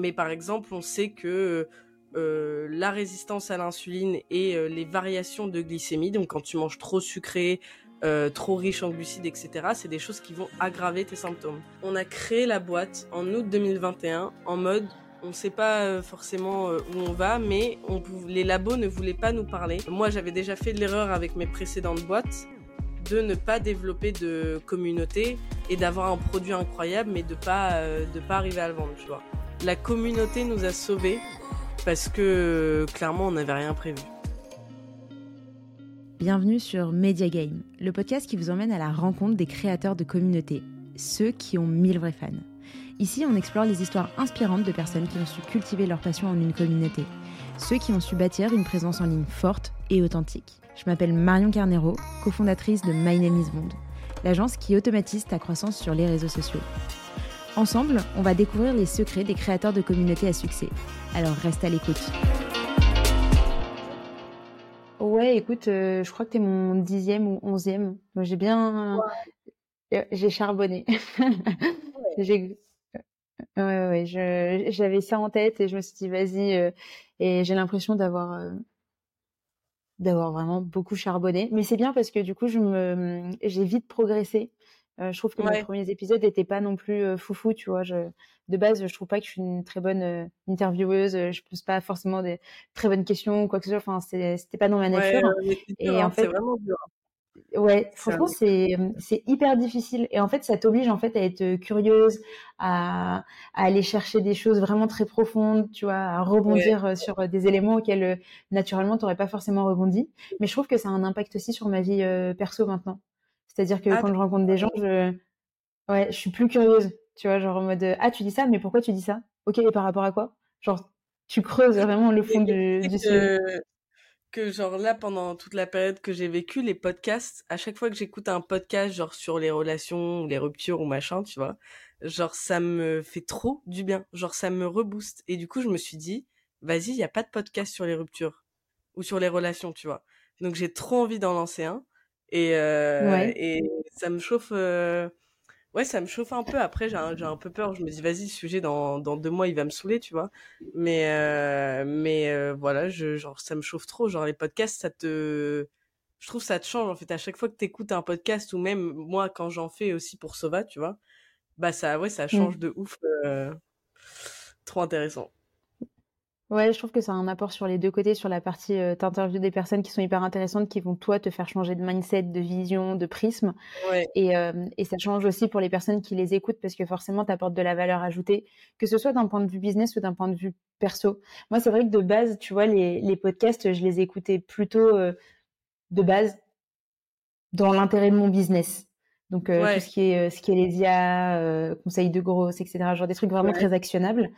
Mais par exemple, on sait que euh, la résistance à l'insuline et euh, les variations de glycémie, donc quand tu manges trop sucré, euh, trop riche en glucides, etc., c'est des choses qui vont aggraver tes symptômes. On a créé la boîte en août 2021 en mode on ne sait pas forcément où on va, mais les labos ne voulaient pas nous parler. Moi, j'avais déjà fait l'erreur avec mes précédentes boîtes de ne pas développer de communauté et d'avoir un produit incroyable, mais de pas de pas arriver à le vendre, tu vois. La communauté nous a sauvés parce que clairement on n'avait rien prévu. Bienvenue sur Media Game, le podcast qui vous emmène à la rencontre des créateurs de communautés, ceux qui ont mille vrais fans. Ici, on explore les histoires inspirantes de personnes qui ont su cultiver leur passion en une communauté, ceux qui ont su bâtir une présence en ligne forte et authentique. Je m'appelle Marion Carnero, cofondatrice de My Name is l'agence qui automatise ta croissance sur les réseaux sociaux. Ensemble, on va découvrir les secrets des créateurs de communautés à succès. Alors reste à l'écoute. Ouais, écoute, euh, je crois que tu es mon dixième ou onzième. Moi, j'ai bien... Euh, j'ai charbonné. j'ai... Ouais, ouais, j'avais ça en tête et je me suis dit, vas-y. Euh, et j'ai l'impression d'avoir d'avoir vraiment beaucoup charbonné. Mais c'est bien parce que du coup, je me, j'ai vite progressé. Euh, je trouve que mes premiers épisodes n'étaient pas non plus euh, foufou, tu vois. Je, de base, je trouve pas que je suis une très bonne euh, intervieweuse. Je pose pas forcément des très bonnes questions ou quoi que ce soit. Enfin, c'était pas dans ma nature. et en hein, fait, c'est vraiment dur. Ouais, franchement, c'est hyper difficile. Et en fait, ça t'oblige en fait à être curieuse, à, à, aller chercher des choses vraiment très profondes, tu vois, à rebondir sur des éléments auxquels naturellement t'aurais pas forcément rebondi. Mais je trouve que ça a un impact aussi sur ma vie perso maintenant. C'est-à-dire que ah, quand je rencontre des gens, je, ouais, je suis plus curieuse. Tu vois, genre en mode, ah, tu dis ça, mais pourquoi tu dis ça? Ok, et par rapport à quoi Genre, tu creuses vraiment le fond du, du sujet. Que genre là, pendant toute la période que j'ai vécu, les podcasts, à chaque fois que j'écoute un podcast, genre sur les relations, ou les ruptures ou machin, tu vois, genre ça me fait trop du bien. Genre ça me rebooste. Et du coup, je me suis dit, vas-y, il y a pas de podcast sur les ruptures ou sur les relations, tu vois. Donc j'ai trop envie d'en lancer un. Et, euh, et ça me chauffe. Euh, ouais, ça me chauffe un peu. Après, j'ai un, un, peu peur. Je me dis, vas-y, le sujet dans, dans deux mois, il va me saouler, tu vois. Mais, euh, mais voilà, je, genre, ça me chauffe trop. Genre, les podcasts, ça te. Je trouve ça te change, en fait. À chaque fois que t'écoutes un podcast, ou même moi, quand j'en fais aussi pour Sova, tu vois, bah, ça, ouais, ça change mmh. de ouf. Trop intéressant. Ouais, je trouve que ça a un apport sur les deux côtés, sur la partie euh, t'interviews des personnes qui sont hyper intéressantes, qui vont toi te faire changer de mindset, de vision, de prisme. Ouais. Et, euh, et ça change aussi pour les personnes qui les écoutent parce que forcément t'apportes de la valeur ajoutée, que ce soit d'un point de vue business ou d'un point de vue perso. Moi, c'est vrai que de base, tu vois, les, les podcasts, je les écoutais plutôt euh, de base dans l'intérêt de mon business. Donc euh, tout ce qui est ce qui est les IA, conseils de grosses, etc. Genre des trucs vraiment très actionnables.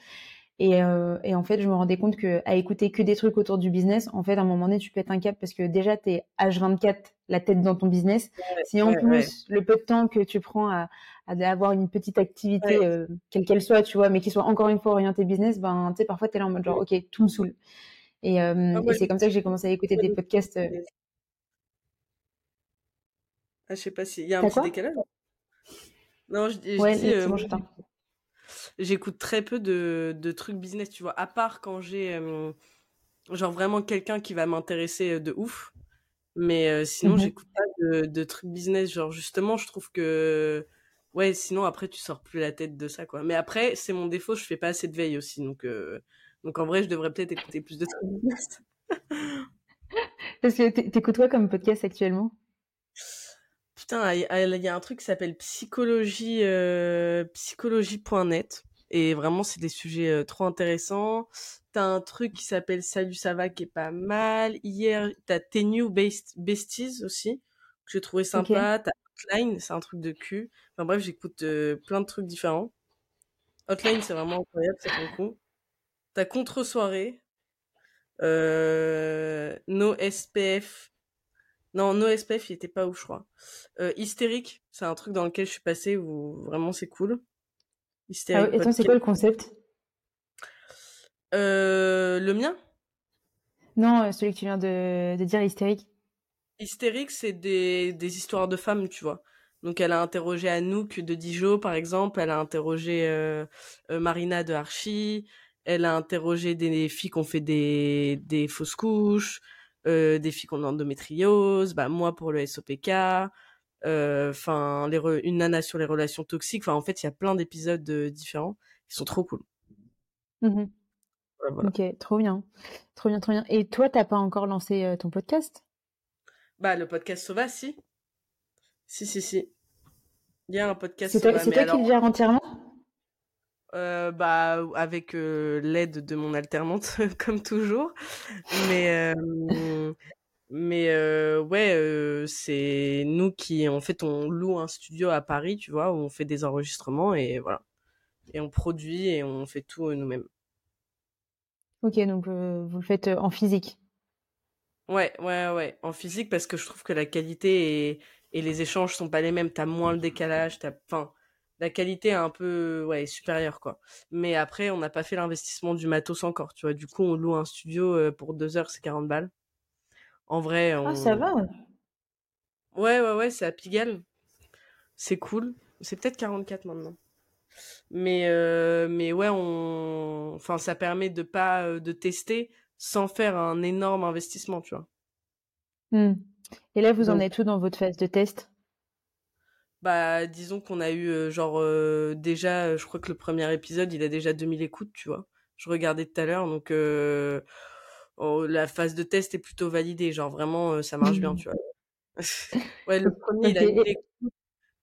Et, euh, et, en fait, je me rendais compte que à écouter que des trucs autour du business, en fait, à un moment donné, tu pètes un cap parce que déjà, tu es H24, la tête dans ton business. si en plus, le peu de temps que tu prends à, à avoir une petite activité, euh, quelle qu'elle soit, tu vois, mais qui soit encore une fois orientée business, ben, tu sais, parfois, tu es là en mode genre, OK, tout me saoule. Et, euh, ah, et c'est comme ça que j'ai commencé à écouter des podcasts. Ah, je sais pas s'il y a un petit décalage? Non, je, je ouais, dis, bon, j'écoute très peu de, de trucs business, tu vois, à part quand j'ai euh, genre vraiment quelqu'un qui va m'intéresser euh, de ouf. Mais euh, sinon, mmh j'écoute pas de, de trucs business. Genre, justement, je trouve que ouais, sinon après tu sors plus la tête de ça quoi. Mais après, c'est mon défaut, je fais pas assez de veille aussi, donc donc en vrai, je devrais peut-être écouter plus de trucs business. Parce que t'écoutes quoi comme podcast actuellement? Putain, il y, a un truc qui s'appelle psychologie, euh, psychologie.net. Et vraiment, c'est des sujets euh, trop intéressants. T'as un truc qui s'appelle Salut, ça va, qui est pas mal. Hier, t'as T New Besties aussi, que j'ai trouvé sympa. T'as Hotline, c'est un truc de cul. Enfin bref, j'écoute euh, plein de trucs différents. Hotline, c'est vraiment incroyable, c'est trop cool. T'as Contre-soirée. Euh, no SPF, non, NoSPF, il était pas ouf, je crois. Euh, Hystérique, c'est un truc dans lequel je suis passée où vraiment c'est cool. Hystérique. Ah, et toi, c'est quoi le concept? Euh, Le mien? Non, euh, celui que tu viens de, de dire, Hystérique. Hystérique, c'est des, des histoires de femmes, tu vois. Donc elle a interrogé Anouk de Dijon, par exemple, elle a interrogé euh, Marina de Archie, Elle a interrogé des filles qui ont fait des, des fausses couches, des filles qui ont endométriose, bah moi pour le SOPK, euh, enfin une nana sur les relations toxiques. Enfin en fait il y a plein d'épisodes euh, différents. Ils sont trop cool. Mmh ok, trop bien, trop bien, trop bien. Et toi t'as pas encore lancé ton podcast? Bah le podcast Sova si, si si si. Il y a un podcast. C'est toi, qui le gère entièrement? Euh, bah avec euh, l'aide de mon alternante comme toujours. Mais euh, mais ouais c'est nous qui en fait on loue un studio à Paris tu vois où on fait des enregistrements et voilà. Et on produit et on fait tout nous-mêmes. Ok donc vous le faites en physique? Ouais ouais ouais en physique parce que je trouve que la qualité et, et les échanges sont pas les mêmes. T'as moins le décalage t'as enfin la qualité est un peu ouais supérieure quoi. Mais après on n'a pas fait l'investissement du matos encore tu vois. Du coup on loue un studio euh, pour deux heures c'est 40 balles. En vrai ah ça va. Ouais ouais ouais c'est à Pigalle. C'est cool. C'est peut-être 44 maintenant. Mais euh, mais ouais on enfin ça permet de pas euh, de tester sans faire un énorme investissement tu vois. Mmh. et là vous en êtes tout dans votre phase de test? Bah, disons qu'on a eu, genre, déjà, je crois que le premier épisode, il a déjà 2000 écoutes, tu vois? Je regardais tout à l'heure, donc oh, la phase de test est plutôt validée, genre vraiment, ça marche bien, tu vois? Ouais, le premier il a 1000 écoutes,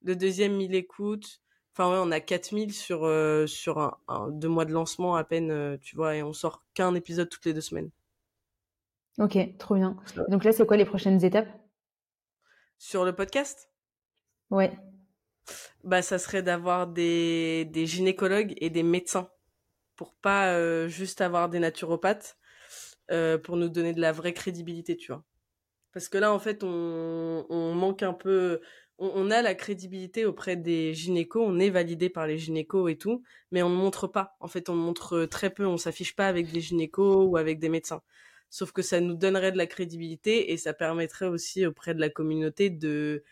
le deuxième 1000 écoutes. Enfin, ouais, on a 4000 sur, sur un 2 mois de lancement à peine, tu vois? Et on sort qu'un épisode toutes les deux semaines. OK, trop bien. Donc là, c'est quoi les prochaines étapes? Sur le podcast? Ouais. Bah, ça serait d'avoir des, des gynécologues et des médecins pour pas euh, juste avoir des naturopathes euh, pour nous donner de la vraie crédibilité, tu vois. Parce que là, en fait, on, on manque un peu. On, a la crédibilité auprès des gynécos, on est validé par les gynécos et tout, mais on ne montre pas. En fait, on montre très peu, on s'affiche pas avec des gynécos ou avec des médecins. Sauf que ça nous donnerait de la crédibilité et ça permettrait aussi auprès de la communauté de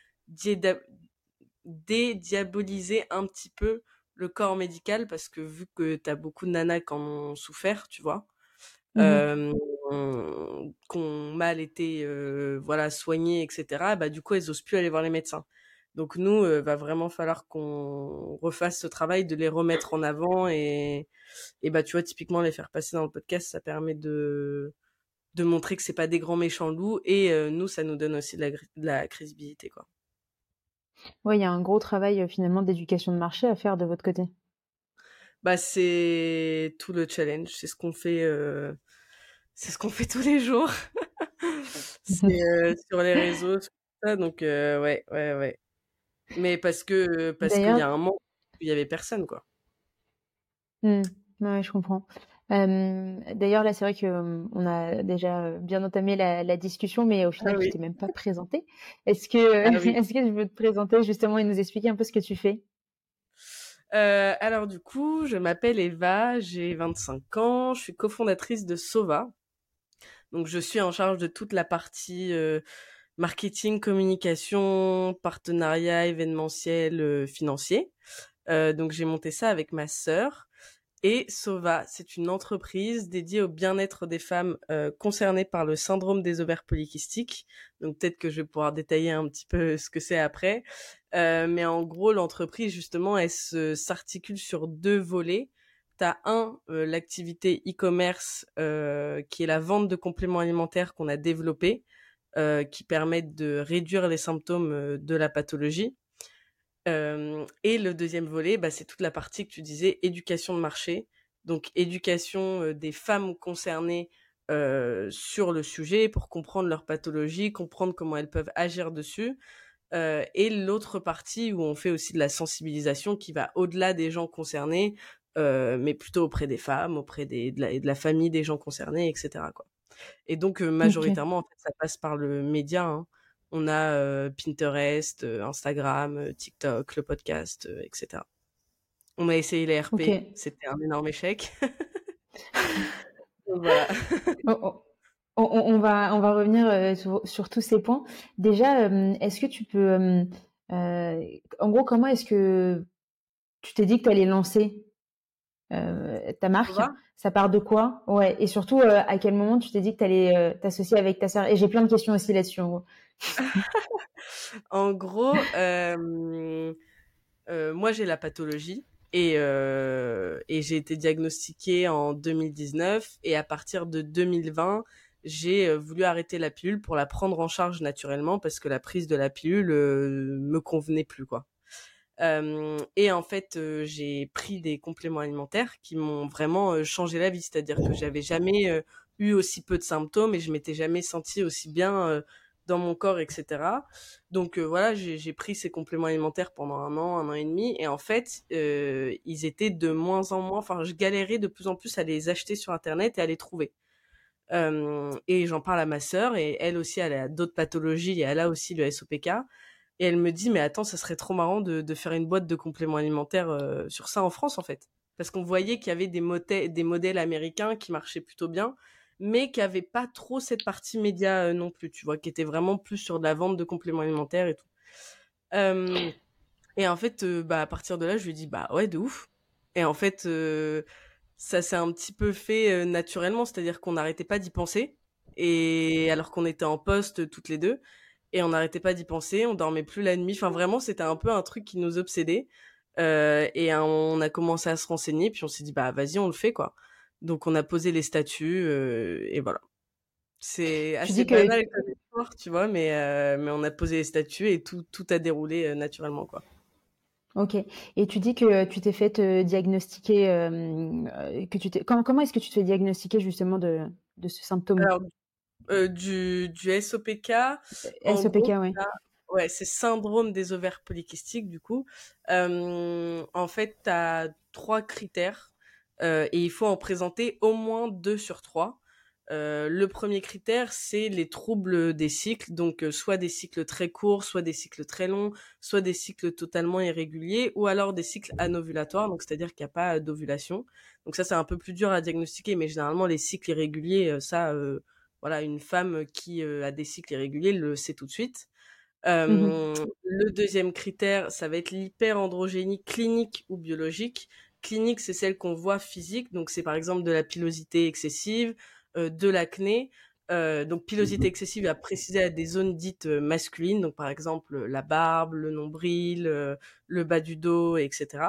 dédiaboliser un petit peu le corps médical parce que vu que tu as beaucoup de nanas qui en ont souffert, tu vois, mmh euh, qui ont mal été euh, voilà, soignées, etc., bah, du coup, elles osent plus aller voir les médecins. Donc nous, euh, va vraiment falloir qu'on refasse ce travail de les remettre en avant et, et bah tu vois typiquement les faire passer dans le podcast, ça permet de de montrer que c'est pas des grands méchants loups et nous ça nous donne aussi de la, de la crédibilité quoi. Oui, il y a un gros travail finalement d'éducation de marché à faire de votre côté. Bah c'est tout le challenge, c'est ce qu'on fait, euh... c'est ce qu'on fait tous les jours. c'est euh, sur les réseaux, tout ça, donc euh, ouais, ouais, ouais. Mais parce que parce qu'il y a un moment, il y avait personne quoi. Mmh. Ouais, je comprends. D'ailleurs, là, c'est vrai qu'on on a déjà bien entamé la, discussion, mais au final, ah tu t'es même pas présenté. Est-ce que, ah est-ce que je veux te présenter justement et nous expliquer un peu ce que tu fais? Euh, alors du coup, je m'appelle Eva, j'ai 25 ans, je suis cofondatrice de Sova. Donc je suis en charge de toute la partie euh, marketing, communication, partenariat événementiel, euh, financier. donc j'ai monté ça avec ma sœur. Et Sova, c'est une entreprise dédiée au bien-être des femmes euh, concernées par le syndrome des ovaires polykystiques. Donc peut-être que je vais pouvoir détailler un petit peu ce que c'est après. Euh, mais en gros, l'entreprise, justement, elle s'articule sur deux volets. T'as un, euh, l'activité e-commerce, qui est la vente de compléments alimentaires qu'on a développé, qui permettent de réduire les symptômes de la pathologie et le deuxième volet, bah, c'est toute la partie que tu disais, éducation de marché. Donc éducation des femmes concernées sur le sujet pour comprendre leur pathologie, comprendre comment elles peuvent agir dessus. et l'autre partie où on fait aussi de la sensibilisation qui va au-delà des gens concernés, mais plutôt auprès des femmes, auprès des, de, la, de la famille des gens concernés, etc. Quoi. Et donc majoritairement, en fait, ça passe par le média. Hein. On a Pinterest, Instagram, TikTok, le podcast, etc. On a essayé les RP, c'était un énorme échec. voilà. on, va, on va revenir sur, tous ces points. Déjà, est-ce que tu peux... en gros, comment est-ce que tu t'es dit que tu allais lancer? Ta marque. Ça part de quoi? Ouais. Et surtout, à quel moment tu t'es dit que tu allais t'associer avec ta sœur? Et j'ai plein de questions aussi là-dessus. En gros, moi j'ai la pathologie. Et, et j'ai été diagnostiquée en 2019 et à partir de 2020, j'ai voulu arrêter la pilule pour la prendre en charge naturellement parce que la prise de la pilule me convenait plus quoi. Et en fait, j'ai pris des compléments alimentaires qui m'ont vraiment changé la vie, c'est-à-dire que j'avais jamais eu aussi peu de symptômes et je m'étais jamais sentie aussi bien dans mon corps, etc. Donc voilà, j'ai pris ces compléments alimentaires pendant un an, un an et demi, et en fait, ils étaient de moins en moins. Enfin, je galérais de plus en plus à les acheter sur internet et à les trouver. et j'en parle à ma sœur, et elle aussi, elle a d'autres pathologies, et elle a aussi le SOPK. Et elle me dit, mais attends, ça serait trop marrant de, faire une boîte de compléments alimentaires sur ça en France, en fait. Parce qu'on voyait qu'il y avait des, des modèles américains qui marchaient plutôt bien, mais qui avait pas trop cette partie média non plus, tu vois, qui était vraiment plus sur de la vente de compléments alimentaires et tout. et en fait, bah, à partir de là, je lui dis, bah ouais, de ouf. Et en fait, ça s'est un petit peu fait naturellement, c'est-à-dire qu'on n'arrêtait pas d'y penser, et alors qu'on était en poste toutes les deux, et on n'arrêtait pas d'y penser, on dormait plus la nuit, enfin vraiment, c'était un peu un truc qui nous obsédait. et on a commencé à se renseigner, puis on s'est dit, bah vas-y, on le fait, quoi. Donc on a posé les statuts et voilà. C'est assez banal que... comme histoire, tu vois, mais, mais on a posé les statuts et tout, tout a déroulé naturellement, quoi. Ok. Et tu dis que tu t'es fait diagnostiquer, que tu comment, comment est-ce que tu te fais diagnostiquer justement de, de ce symptôme? Alors, du, du SOPK. SOPK, oui. Ouais, c'est syndrome des ovaires polykystiques, du coup. en fait, tu as trois critères euh, et il faut en présenter au moins deux sur trois. Euh, le premier critère, c'est les troubles des cycles, donc euh, soit des cycles très courts, soit des cycles très longs, soit des cycles totalement irréguliers, ou alors des cycles anovulatoires, donc c'est-à-dire qu'il n'y a pas d'ovulation. Donc ça, c'est un peu plus dur à diagnostiquer, mais généralement les cycles irréguliers, ça, voilà, une femme qui a des cycles irréguliers le sait tout de suite. Mmh le deuxième critère, ça va être l'hyperandrogénie clinique ou biologique clinique, c'est celle qu'on voit physique. Donc, c'est par exemple de la pilosité excessive, de l'acné. Euh, donc, pilosité mmh excessive à préciser à des zones dites euh, masculines. Donc, par exemple, la barbe, le nombril, le bas du dos, etc.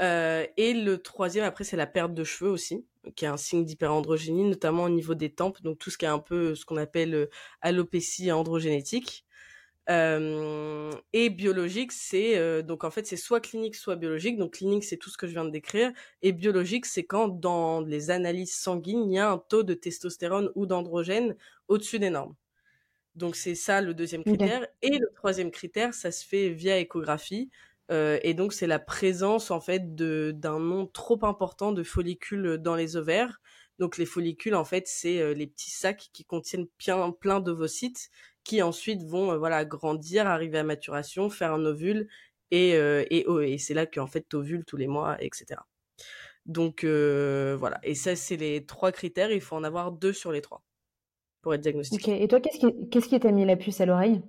et le troisième, après, c'est la perte de cheveux aussi, qui est un signe d'hyperandrogénie, notamment au niveau des tempes. Donc, tout ce qui est un peu ce qu'on appelle alopécie androgénétique et biologique, c'est donc en fait c'est soit clinique soit biologique. Donc clinique c'est tout ce que je viens de décrire et biologique c'est quand dans les analyses sanguines il y a un taux de testostérone ou d'androgène au-dessus des normes. Donc c'est ça le deuxième critère et le troisième critère ça se fait via échographie et donc c'est la présence en fait d'un nombre trop important de follicules dans les ovaires. Donc les follicules en fait c'est les petits sacs qui contiennent plein plein d'ovocytes qui ensuite vont euh, voilà grandir, arriver à maturation, faire un ovule et euh, et, oh, et c'est là qu'en fait t'ovules tous les mois, etc. Donc euh, voilà. Et ça c'est les trois critères. Il faut en avoir deux sur les trois pour être diagnostiqué. Et toi, qu'est-ce qui qu'est-ce qui t'a mis la puce à l'oreille?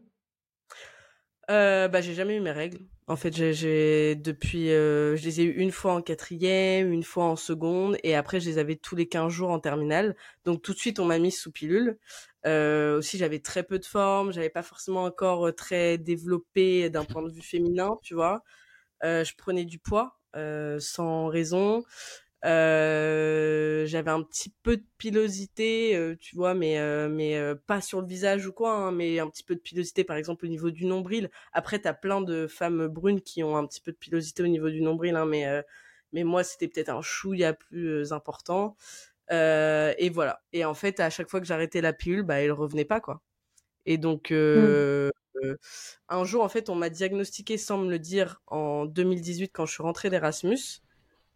Euh, bah j'ai jamais eu mes règles. En fait, j'ai depuis, euh, je les ai eu une fois en quatrième, une fois en seconde, et après je les avais tous les 15 jours en terminale. Donc tout de suite on m'a mis sous pilule. Euh, aussi j'avais très peu de forme, j'avais pas forcément encore euh, très développé d'un point de vue féminin, tu vois. Euh, je prenais du poids euh, sans raison. Euh, j'avais un petit peu de pilosité, euh, tu vois, mais euh, mais pas sur le visage ou quoi, hein, mais un petit peu de pilosité, par exemple au niveau du nombril. Après, t'as plein de femmes brunes qui ont un petit peu de pilosité au niveau du nombril, hein, mais mais moi c'était peut-être un chouïa plus important. et voilà. Et en fait, à chaque fois que j'arrêtais la pilule, bah elle revenait pas quoi. Et donc mmh. un jour, en fait, on m'a diagnostiqué sans me le dire en 2018 quand je suis rentrée d'Erasmus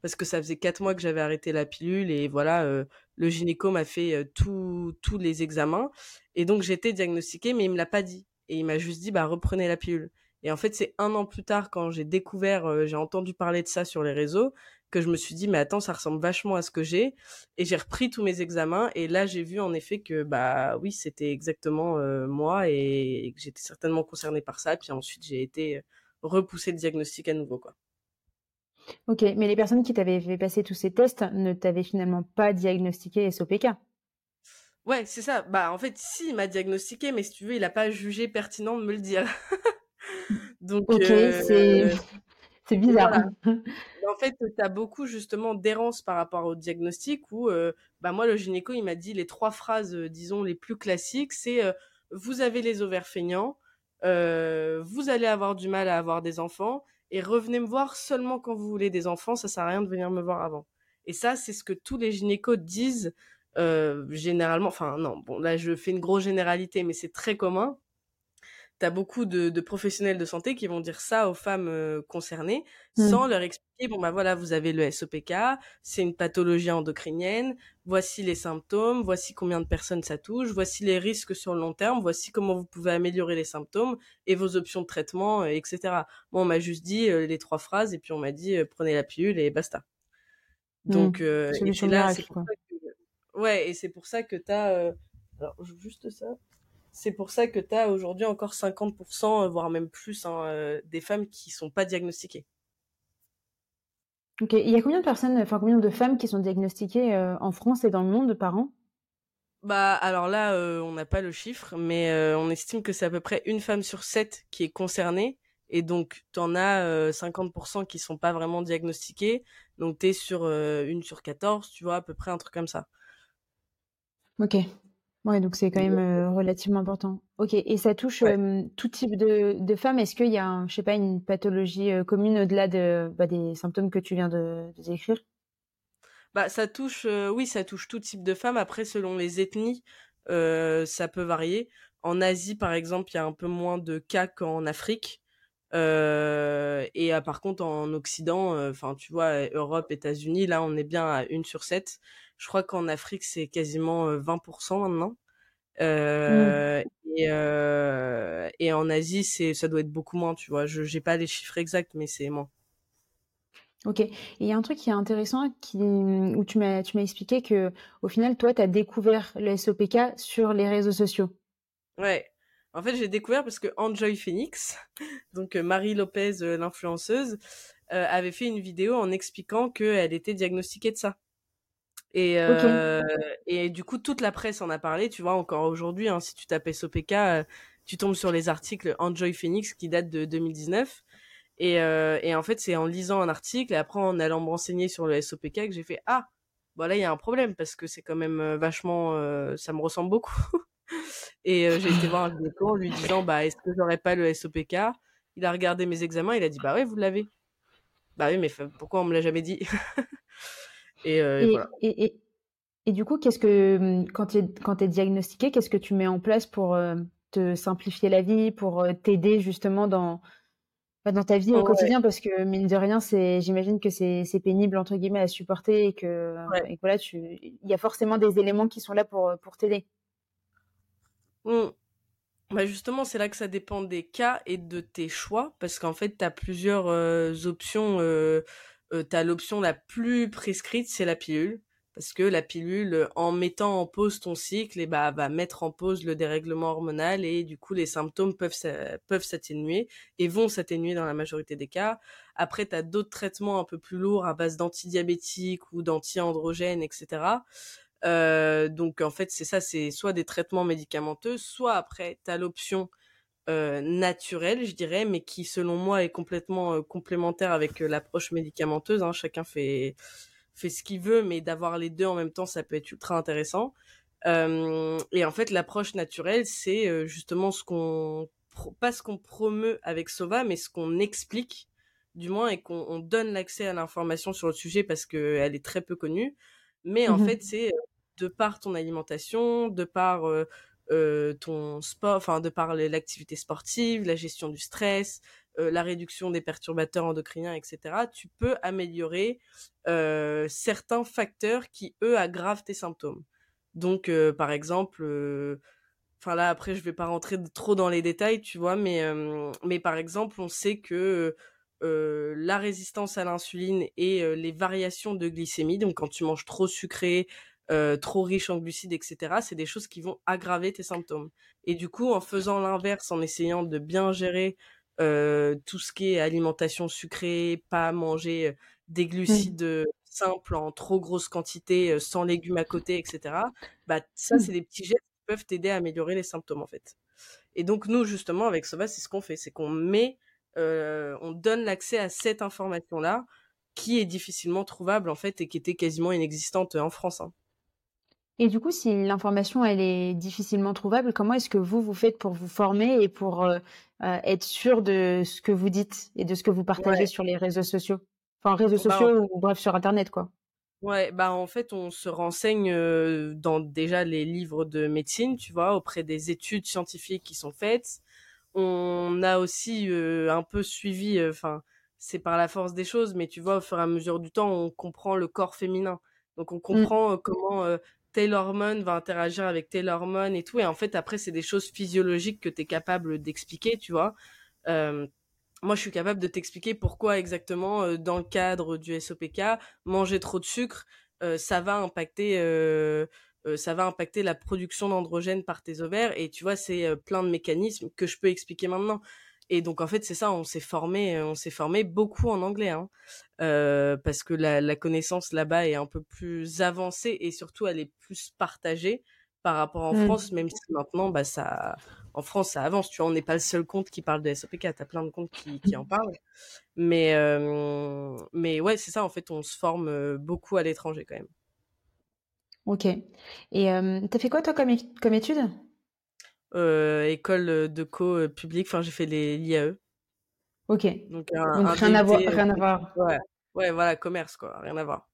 parce que ça faisait quatre mois que j'avais arrêté la pilule et voilà, euh, le gynéco m'a fait euh, tous les examens et donc j'étais diagnostiquée, mais il me l'a pas dit et il m'a juste dit bah reprenez la pilule. Et en fait, c'est un an plus tard quand j'ai découvert, euh, j'ai entendu parler de ça sur les réseaux, que je me suis dit mais attends, ça ressemble vachement à ce que j'ai et j'ai repris tous mes examens et là j'ai vu en effet que bah oui c'était exactement moi et, que j'étais certainement concernée par ça. Puis ensuite j'ai été repousser le diagnostic à nouveau quoi. OK, mais les personnes qui t'avaient fait passer tous ces tests ne t'avaient finalement pas diagnostiqué SOPK? Ouais, c'est ça. Bah, en fait, si, il m'a diagnostiqué, mais si tu veux, il a pas jugé pertinent de me le dire. Donc, OK, c'est c'est bizarre. en fait, tu as beaucoup justement d'errance par rapport au diagnostic où, bah, moi, le gynéco, il m'a dit les trois phrases, disons, les plus classiques, c'est vous avez les ovaires feignants, vous allez avoir du mal à avoir des enfants et revenez me voir seulement quand vous voulez des enfants, ça sert à rien de venir me voir avant. Et ça, c'est ce que tous les gynécos disent généralement. Enfin, non, bon, là, je fais une grosse généralité, mais c'est très commun. T'as beaucoup de, professionnels de santé qui vont dire ça aux femmes concernées mmh. sans leur expliquer bon bah voilà vous avez le SOPK c'est une pathologie endocrinienne voici les symptômes voici combien de personnes ça touche voici les risques sur le long terme voici comment vous pouvez améliorer les symptômes et vos options de traitement etc moi on m'a juste dit les trois phrases et puis on m'a dit prenez la pilule et basta mmh. donc c'est là c'est ouais et c'est pour ça que t'as alors juste ça c'est pour ça que tu as aujourd'hui encore 50%, euh, voire même plus, hein, euh, des femmes qui sont pas diagnostiquées. Ok, il y a combien de personnes, enfin combien de femmes qui sont diagnostiquées euh, en France et dans le monde par an? Bah alors là, on n'a pas le chiffre, mais on estime que c'est à peu près une femme sur sept qui est concernée. Et donc, tu en as 50% qui sont pas vraiment diagnostiquées. Donc, tu es sur une sur 14, tu vois, à peu près un truc comme ça. Ok, Ouais, donc c'est quand même euh, relativement important. Ok, et ça touche tout type de, femmes. Est-ce qu'il y a, je sais pas, une pathologie euh, commune au-delà de, bah, des symptômes que tu viens de, décrire? Bah, ça touche, euh, oui, ça touche tout type de femmes. Après, selon les ethnies, ça peut varier. En Asie, par exemple, il y a un peu moins de cas qu'en Afrique. et par contre, en Occident, enfin, tu vois, Europe, États-Unis, là, on est bien à une sur sept. Je crois qu'en Afrique, c'est quasiment 20% maintenant. Mmh. et, en Asie, c'est ça doit être beaucoup moins, tu vois. Je n'ai pas les chiffres exacts, mais c'est moins. Ok. Et il y a un truc qui est intéressant qui, où tu m'as, tu m'as expliqué que au final, toi, tu as découvert le SOPK sur les réseaux sociaux. Ouais. En fait, j'ai découvert parce que Enjoy Phoenix, donc Marie Lopez, l'influenceuse, avait fait une vidéo en expliquant qu'elle était diagnostiquée de ça. Et, euh, et du coup, toute la presse en a parlé. Tu vois, encore aujourd'hui, hein, si tu tapes SOPK, euh, tu tombes sur les articles Enjoy Phoenix qui datent de 2019. Et, euh, et en fait, c'est en lisant un article et après en allant me renseigner sur le SOPK que j'ai fait Ah, voilà, il y a un problème parce que c'est quand même vachement. ça me ressemble beaucoup. et j'ai été voir un gynéco en lui disant Bah, est-ce que j'aurais pas le SOPK Il a regardé mes examens, il a dit Bah, ouais, vous l'avez. Bah oui, mais pourquoi on me l'a jamais dit? Euh, et, et, du coup, qu'est-ce que, mmh, quand tu es, quand es diagnostiqué, qu'est-ce que tu mets en place pour euh, te simplifier la vie, pour euh, t'aider justement dans, bah, dans ta vie au quotidien? Parce que, mine de rien, j'imagine que c'est pénible, entre guillemets, à supporter et que, voilà, il y a forcément des éléments qui sont là pour, pour t'aider. Mmh. Bah justement, c'est là que ça dépend des cas et de tes choix, parce qu'en fait, tu as plusieurs options euh, tu as l'option la plus prescrite, c'est la pilule. Parce que la pilule, en mettant en pause ton cycle, et eh bah, va mettre en pause le dérèglement hormonal et du coup, les symptômes peuvent, s'atténuer et vont s'atténuer dans la majorité des cas. Après, tu as d'autres traitements un peu plus lourds à base d'antidiabétiques ou d'anti-androgènes, etc. Euh, donc, en fait, c'est ça, c'est soit des traitements médicamenteux, soit après, tu l'option euh, naturel, je dirais, mais qui, selon moi, est complètement euh, complémentaire avec euh, l'approche médicamenteuse. Hein. Chacun fait, fait ce qu'il veut, mais d'avoir les deux en même temps, ça peut être ultra intéressant. et en fait, l'approche naturelle, c'est justement ce qu'on, pas ce qu'on promeut avec Sova, mais ce qu'on explique, du moins, et qu'on donne l'accès à l'information sur le sujet parce qu'elle est très peu connue. Mais en mmh fait, c'est de par ton alimentation, de par euh, ton sport, enfin de par l'activité sportive, la gestion du stress, euh, la réduction des perturbateurs endocriniens, etc., tu peux améliorer euh, certains facteurs qui, eux, aggravent tes symptômes. Donc, par exemple, enfin là, après, je vais pas rentrer trop dans les détails, tu vois, mais, mais par exemple, on sait que la résistance à l'insuline et les variations de glycémie, donc quand tu manges trop sucré, euh, trop riche en glucides, etc., c'est des choses qui vont aggraver tes symptômes. Et du coup, en faisant l'inverse, en essayant de bien gérer euh, tout ce qui est alimentation sucrée, pas manger des mmh. glucides simples en trop grosse quantité, sans légumes à côté, etc. Bah ça, mmh. c'est des petits gestes qui peuvent t'aider à améliorer les symptômes en fait. Et donc nous, justement, avec Sova, c'est ce qu'on fait, c'est qu'on met, on donne l'accès à cette information-là qui est difficilement trouvable en fait et qui était quasiment inexistante en France. Hein. Et du coup, si l'information elle est difficilement trouvable, comment est-ce que vous vous faites pour vous former et pour euh, euh, être sûr de ce que vous dites et de ce que vous partagez sur les réseaux sociaux, enfin réseaux bah, sociaux ou bref sur internet quoi. Ouais, bah en fait, on se renseigne euh, dans déjà les livres de médecine, tu vois, auprès des études scientifiques qui sont faites. On a aussi un peu suivi, enfin, c'est par la force des choses, mais tu vois, au fur et à mesure du temps, on comprend le corps féminin. Donc on mmh. comprend comment telle hormone va interagir avec telle hormone et tout. Et en fait, après, c'est des choses physiologiques que tu es capable d'expliquer, tu vois. moi, je suis capable de t'expliquer pourquoi exactement, dans le cadre du SOPK, manger trop de sucre, ça va impacter... ça va impacter la production d'androgènes par tes ovaires et tu vois c'est plein de mécanismes que je peux expliquer maintenant et donc en fait c'est ça, on s'est formé, on s'est formé beaucoup en anglais, hein, euh, parce que la, la connaissance là-bas est un peu plus avancée et surtout elle est plus partagée par rapport en mmh. France, même si maintenant bah ça, en France ça avance, tu vois, on n'est pas le seul compte qui parle de SOPK, t'as plein de comptes qui, qui en parlent, mais euh, mais ouais c'est ça en fait, on se forme beaucoup à l'étranger quand même. Ok. Et euh, t'as fait quoi toi comme, comme étude? euh, école de co publique. Enfin, j'ai fait les l'IAE. Ok. Donc, rien, à voir, rien à voir. Ouais. ouais, voilà, commerce, quoi. Rien à voir.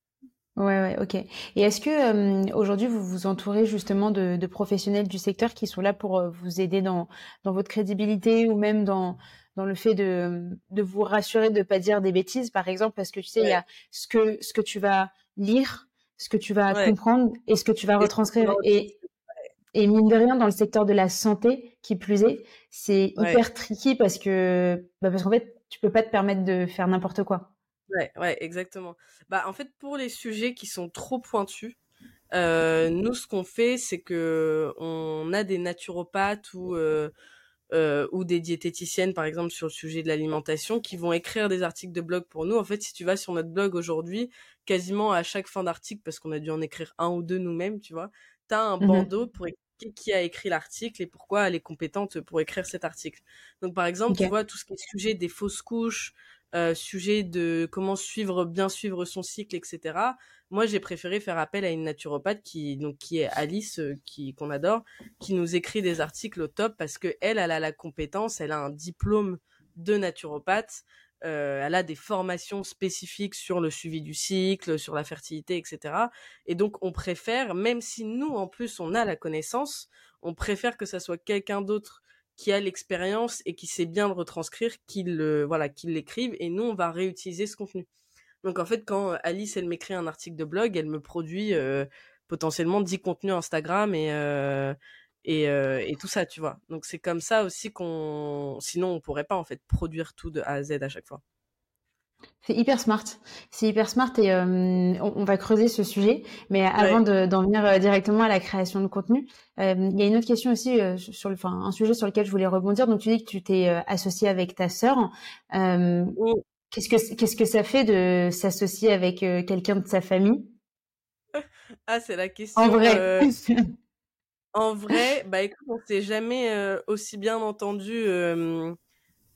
Ouais, ouais, ok. Et est-ce que aujourd'hui vous vous entourez justement de, de, professionnels du secteur qui sont là pour vous aider dans, dans votre crédibilité ou même dans, dans le fait de, de vous rassurer de pas dire des bêtises, par exemple, parce que tu sais, il y a ce que, ce que tu vas lire, ce que tu vas comprendre et ce que tu vas retranscrire. Et, et mine de rien, dans le secteur de la santé, qui plus est, c'est hyper tricky parce que, bah parce qu'en fait, tu peux pas te permettre de faire n'importe quoi. Ouais, ouais, exactement. Bah, en fait, pour les sujets qui sont trop pointus, euh, nous, ce qu'on fait, c'est que on a des naturopathes ou euh, euh, ou des diététiciennes, par exemple, sur le sujet de l'alimentation, qui vont écrire des articles de blog pour nous. En fait, si tu vas sur notre blog aujourd'hui, quasiment à chaque fin d'article, parce qu'on a dû en écrire un ou deux nous-mêmes, tu vois, tu as un mmh bandeau pour qui a écrit l'article et pourquoi elle est compétente pour écrire cet article. Donc par exemple, tu vois tout ce qui est sujet des fausses couches, euh, sujet de comment suivre bien suivre son cycle, etc. Moi, j'ai préféré faire appel à une naturopathe qui donc qui est Alice, euh, qui qu'on adore, qui nous écrit des articles au top parce que elle, elle a la compétence, elle a un diplôme de naturopathe. Euh, elle a des formations spécifiques sur le suivi du cycle, sur la fertilité, etc. Et donc, on préfère, même si nous, en plus, on a la connaissance, on préfère que ça soit quelqu'un d'autre qui a l'expérience et qui sait bien le retranscrire, qu'il voilà, qu'il l'écrive, et nous, on va réutiliser ce contenu. Donc, en fait, quand Alice, elle m'écrit un article de blog, elle me produit euh, potentiellement 10 contenus Instagram et, euh, et, euh, et tout ça, tu vois. Donc c'est comme ça aussi qu'on, sinon on pourrait pas en fait produire tout de A à Z à chaque fois. C'est hyper smart. C'est hyper smart et euh, on, va creuser ce sujet. Mais avant d'en venir euh, directement à la création de contenu, il y a une autre question aussi sur le, enfin un sujet sur lequel je voulais rebondir. Donc tu dis que tu t'es associé avec ta sœur. Qu'est-ce que qu'est-ce que ça fait de s'associer avec quelqu'un de sa famille? Ah, c'est la question. En vrai. En vrai, bah écoute, on s'est jamais euh, aussi bien entendu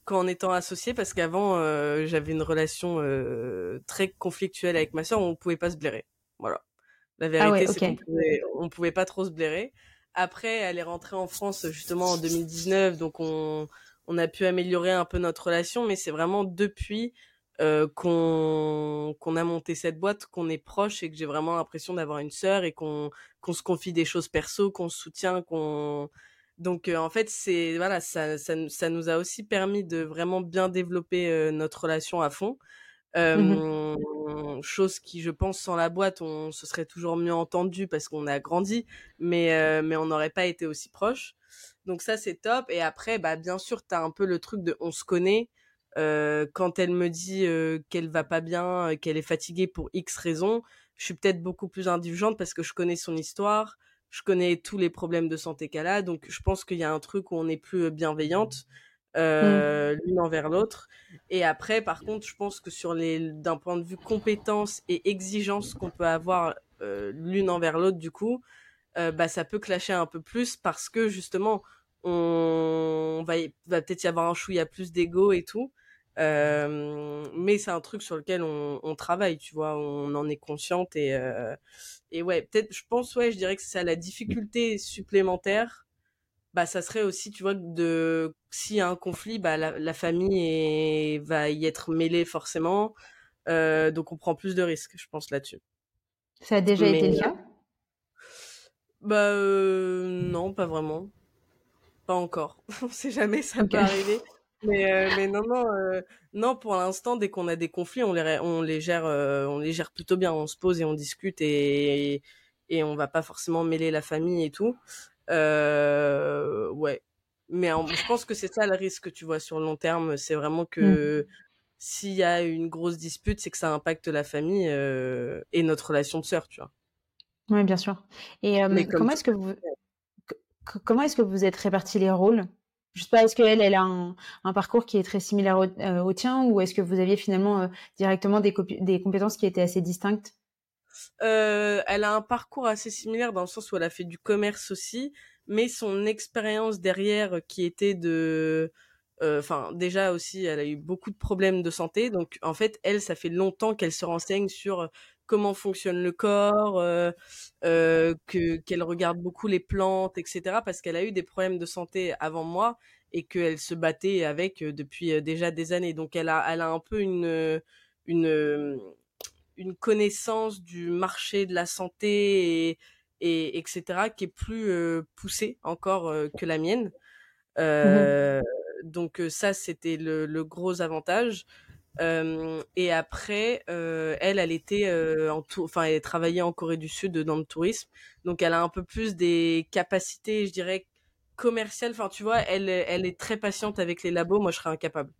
qu'en étant associés parce qu'avant euh, j'avais une relation euh, très conflictuelle avec ma soeur, on pouvait pas se blairer. Voilà. La ah vérité c'est qu'on pouvait, on pouvait pas trop se blairer. Après, elle est rentrée en France justement en 2019, donc on on a pu améliorer un peu notre relation, mais c'est vraiment depuis euh, qu'on qu'on a monté cette boîte, qu'on est proche et que j'ai vraiment l'impression d'avoir une sœur et qu'on qu'on se confie des choses perso, qu'on se soutient, qu'on donc euh, en fait c'est voilà ça, ça, ça nous a aussi permis de vraiment bien développer euh, notre relation à fond. Mmh chose qui je pense sans la boîte on se serait toujours mieux entendu parce qu'on a grandi mais mais on n'aurait pas été aussi proche donc ça c'est top. Et après bah bien sûr tu as un peu le truc de on se connaît euh, quand elle me dit euh, qu'elle va pas bien, euh, qu'elle est fatiguée pour X raisons, je suis peut-être beaucoup plus indulgente parce que je connais son histoire, je connais tous les problèmes de santé qu'elle a, donc je pense qu'il y a un truc où on est plus bienveillante. mmh. l'une envers l'autre. Et après, par contre, je pense que sur les, d'un point de vue compétences et exigences qu'on peut avoir l'une envers l'autre, du coup, bah ça peut clasher un peu plus parce que justement, on va, va peut-être y avoir un chouïa plus d'ego et tout. Euh, mais c'est un truc sur lequel on, on, travaille, tu vois, on en est consciente et euh, et ouais, peut-être, je pense, ouais, je dirais que c'est ça la difficulté supplémentaire. Bah, ça serait aussi, tu vois, de s'il y a un conflit, bah la, la famille va y être mêlée forcément, euh, donc on prend plus de risques, je pense là-dessus. Ça a déjà été le cas? Bah non, pas vraiment. Pas encore. On sait jamais, ça peut arriver. Mais, euh, mais non, non, euh, non, pour l'instant, dès qu'on a des conflits, on les, on les gère, euh, on les gère plutôt bien. On se pose et on discute et, et on va pas forcément mêler la famille et tout. ouais. Mais je pense que c'est ça le risque, tu vois, sur le long terme. C'est vraiment que mmh. s'il y a une grosse dispute, c'est que ça impacte la famille et notre relation de sœur, tu vois. Oui, bien sûr. Et comment est-ce que vous comment est-ce que vous êtes répartis les rôles? Je sais pas, est-ce qu'elle elle a un, parcours qui est très similaire au, euh, tien ou est-ce que vous aviez finalement euh, directement des, des, compétences qui étaient assez distinctes? Euh, Elle a un parcours assez similaire dans le sens où elle a fait du commerce aussi, mais son expérience derrière qui était de... Enfin, déjà aussi, elle a eu beaucoup de problèmes de santé. Donc, en fait, elle, ça fait longtemps qu'elle se renseigne sur comment fonctionne le corps, euh, euh, que qu'elle regarde beaucoup les plantes, etc. Parce qu'elle a eu des problèmes de santé avant moi et qu'elle se battait avec euh, depuis déjà des années. Donc elle a, elle a un peu une, une, une connaissance du marché de la santé et, et etc. qui est plus poussée encore que la mienne. Mmh donc ça, c'était le, le, gros avantage et après, elle, elle était en tout, enfin, elle travaillait en Corée du Sud dans le tourisme, donc elle a un peu plus des capacités, je dirais, commerciales. Enfin, tu vois, elle, elle est très patiente avec les labos. Moi, je serais incapable.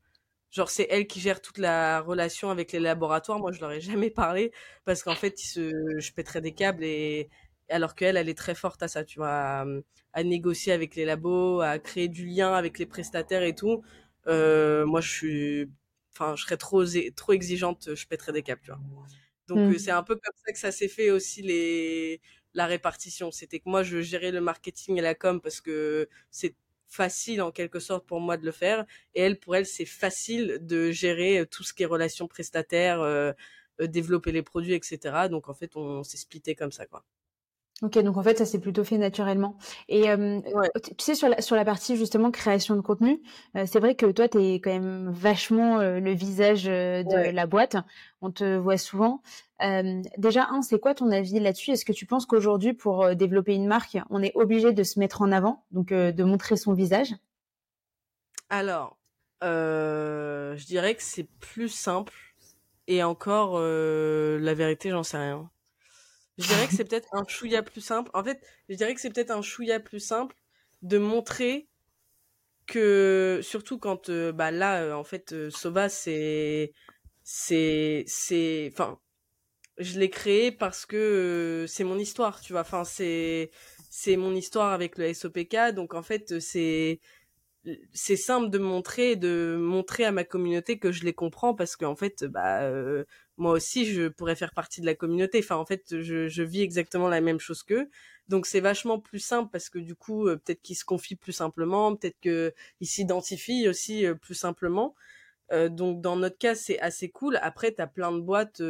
Genre, c'est elle qui gère toute la relation avec les laboratoires. Moi, je leur ai jamais parlé parce qu'en fait, je pèterais des câbles et alors qu'elle, elle est très forte à ça, tu vois, à, négocier avec les labos, à créer du lien avec les prestataires et tout. Euh, moi, je suis enfin, je serais trop, trop exigeante, je pèterais des câbles, tu vois. Donc, mmh. c'est un peu comme ça que ça s'est fait aussi les, la répartition. C'était que moi, je gérais le marketing et la com parce que c'est facile en quelque sorte pour moi de le faire. Et elle, pour elle, c'est facile de gérer tout ce qui est relations prestataires, euh, développer les produits, etc. Donc, en fait, on s'est splitté comme ça, quoi. Ok, donc en fait, ça s'est plutôt fait naturellement. Et euh, tu sais, sur la, sur la partie justement création de contenu, euh, c'est vrai que toi, tu es quand même vachement euh, le visage de la boîte. On te voit souvent. déjà, un, c'est quoi ton avis là-dessus? Est-ce que tu penses qu'aujourd'hui, pour développer une marque, on est obligé de se mettre en avant, donc de montrer son visage? Alors, je dirais que c'est plus simple. Et encore, la vérité, j'en sais rien. Je dirais que c'est peut-être un chouïa plus simple. En fait, je dirais que c'est peut-être un chouïa plus simple de montrer que, surtout quand, euh, bah là, euh, en fait, euh, Sova, c'est, c'est, c'est, enfin, je l'ai créé parce que c'est mon histoire, tu vois. Enfin, c'est, c'est mon histoire avec le SOPK, donc en fait, c'est, c'est simple de montrer, de montrer à ma communauté que je les comprends parce qu'en fait, bah, moi aussi, je pourrais faire partie de la communauté. Enfin, en fait, je, je vis exactement la même chose qu'eux. Donc, c'est vachement plus simple parce que du coup, euh, peut-être qu'ils se confient plus simplement, peut-être qu'ils s'identifient aussi euh, plus simplement. Euh, donc, dans notre cas, c'est assez cool. Après, tu as plein de boîtes.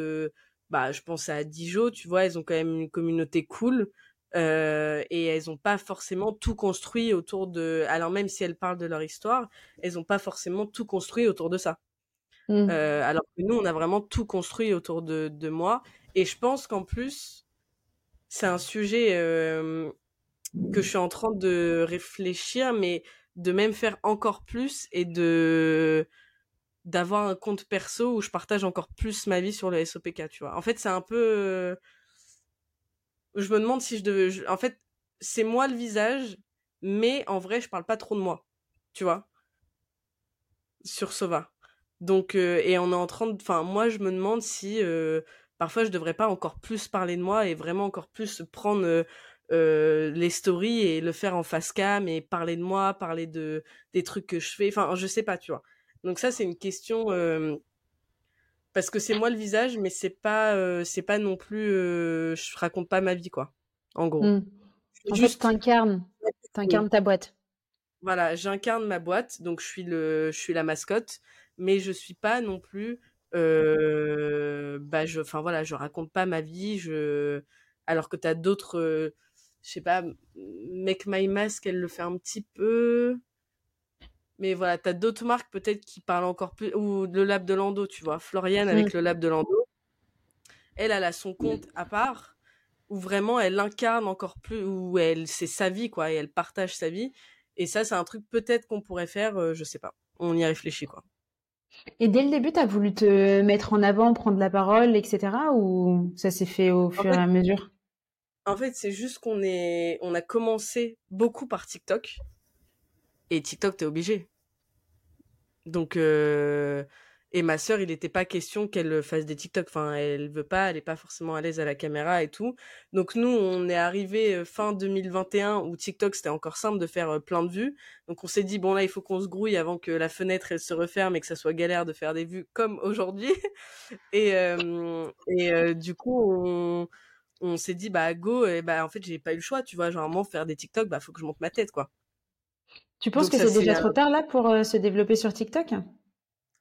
bah, je pense à Dijon, tu vois, elles ont quand même une communauté cool. Et elles n'ont pas forcément tout construit autour de. Alors même si elles parlent de leur histoire, elles n'ont pas forcément tout construit autour de ça. Mmh. Euh, alors que nous, on a vraiment tout construit autour de, de moi. Et je pense qu'en plus, c'est un sujet euh, que je suis en train de réfléchir, mais de même faire encore plus et de d'avoir un compte perso où je partage encore plus ma vie sur le SOPK, tu vois. En fait, c'est un peu... Euh, je me demande si je devais... En fait, c'est moi le visage, mais en vrai, je parle pas trop de moi, tu vois, sur Sova. Donc, euh, et on est en train de. Enfin, moi, je me demande si euh, parfois je devrais pas encore plus parler de moi et vraiment encore plus prendre les stories et le faire en face cam et parler de moi, parler de des trucs que je fais. Enfin, je sais pas, tu vois. Donc ça, c'est une question parce que c'est moi le visage, mais c'est pas c'est pas non plus je raconte pas ma vie quoi. En gros. Mmh. En Juste... fait, t'incarnes, t'incarnes ta boîte. Voilà, j'incarne ma boîte, donc je suis le, je suis la mascotte, mais je suis pas non plus, bah je, enfin voilà, je raconte pas ma vie, je, alors que t'as d'autres, je sais pas, Make My Mask, elle le fait un petit peu. Mais voilà, t'as d'autres marques peut-être qui parlent encore plus. Ou le Lab de Lando, tu vois. Floriane avec mmh. le Lab de Lando. Elle, elle a son compte à part où vraiment elle incarne encore plus, où elle, c'est sa vie, quoi, et elle partage sa vie. Et ça, c'est un truc peut-être qu'on pourrait faire, euh, je sais pas. On y réfléchit, quoi. Et dès le début, tu as voulu te mettre en avant, prendre la parole, etc. Ou ça s'est fait au fur et à mesure? en fait, c'est juste qu'on est, on a commencé beaucoup par TikTok. Et TikTok, t'es obligé. Donc, euh... et ma sœur, il n'était pas question qu'elle fasse des TikTok. Enfin, elle veut pas, elle est pas forcément à l'aise à la caméra et tout. Donc nous, on est arrivé euh, fin 2021 où TikTok c'était encore simple de faire euh, plein de vues. Donc on s'est dit bon là, il faut qu'on se grouille avant que la fenêtre elle se referme et que ça soit galère de faire des vues comme aujourd'hui. et et du coup, on s'est dit bah go et bah en fait j'ai pas eu le choix tu vois genre faire des TikTok bah faut que je monte ma tête quoi tu penses que c'est déjà trop tard là pour euh, se développer sur TikTok?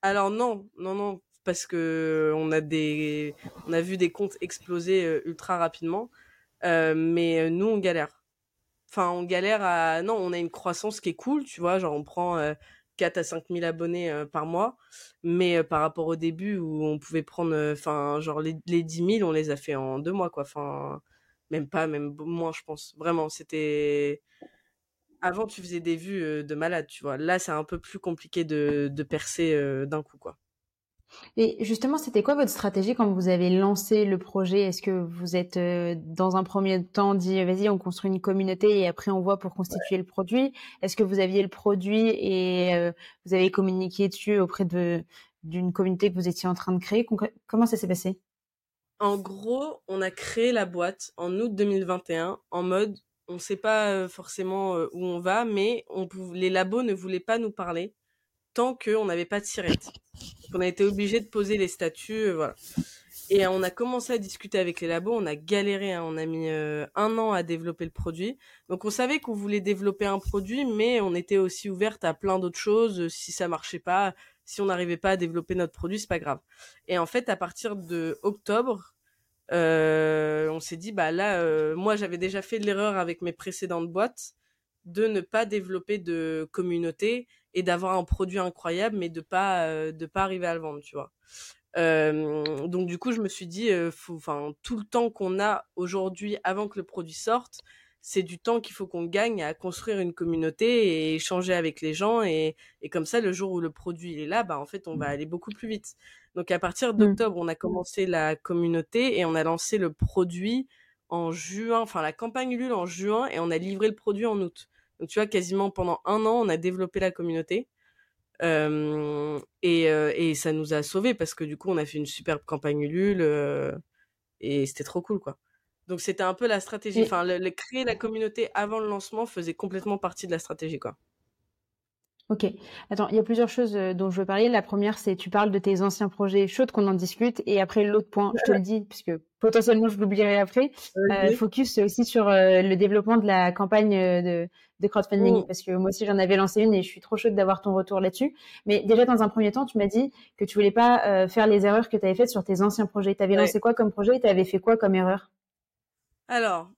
Alors non non non parce que on a des on a vu des comptes exploser euh, ultra rapidement euh, mais nous on galère enfin on galère à non on a une croissance qui est cool tu vois genre on prend 4 à 5 000 abonnés euh, par mois. Mais euh, par rapport au début où on pouvait prendre, euh, enfin, genre les, les 10 000, on les a fait en deux mois, quoi. Enfin, même pas, même moins, je pense. Vraiment, c'était. Avant, tu faisais des vues de malade, tu vois? Là, c'est un peu plus compliqué de, de percer d'un coup, quoi. Et justement, c'était quoi votre stratégie quand vous avez lancé le projet? Est-ce que vous êtes euh, dans un premier temps dit vas-y, on construit une communauté et après on voit pour constituer le produit? Est-ce que vous aviez le produit et euh, vous avez communiqué dessus auprès de d'une communauté que vous étiez en train de créer? Comment ça s'est passé? En gros, on a créé la boîte en août 2021 en mode on ne sait pas forcément où on va, mais les labos ne voulaient pas nous parler tant qu'on n'avait pas de sirette. On a été obligé de poser les statuts, euh, voilà. Et on a commencé à discuter avec les labos, on a galéré, hein. on a mis un an à développer le produit. Donc on savait qu'on voulait développer un produit, mais on était aussi ouverte à plein d'autres choses. Si ça marchait pas, si on n'arrivait pas à développer notre produit, c'est pas grave. Et en fait, à partir de octobre, on s'est dit bah là, moi j'avais déjà fait l'erreur avec mes précédentes boîtes de ne pas développer de communauté et d'avoir un produit incroyable mais de pas euh, de pas arriver à le vendre tu vois. Euh, donc du coup je me suis dit euh, enfin tout le temps qu'on a aujourd'hui avant que le produit sorte c'est du temps qu'il faut qu'on gagne à construire une communauté et échanger avec les gens et, et comme ça le jour où le produit est là bah en fait on va aller beaucoup plus vite donc à partir mmh. d'octobre on a commencé la communauté et on a lancé le produit en juin enfin la campagne Ulule en juin et on a livré le produit en août donc tu vois, quasiment pendant un an, on a développé la communauté. Euh, et, euh, et, ça nous a sauvés parce que du coup, on a fait une superbe campagne Ulule euh, et c'était trop cool, quoi. Donc c'était un peu la stratégie. Enfin, le, créer la communauté avant le lancement faisait complètement partie de la stratégie, quoi. Ok. Attends, il y a plusieurs choses euh, dont je veux parler. La première, c'est tu parles de tes anciens projets chauds qu'on en discute. Et après, l'autre point, je te le dis, puisque potentiellement je l'oublierai après, euh, focus aussi sur euh, le développement de la campagne de, de crowdfunding. Mm. Parce que moi aussi, j'en avais lancé une et je suis trop chaude d'avoir ton retour là-dessus. Mais déjà, dans un premier temps, tu m'as dit que tu voulais pas faire les erreurs que tu avais faites sur tes anciens projets. Tu avais lancé quoi comme projet et tu avais fait quoi comme erreur? Alors,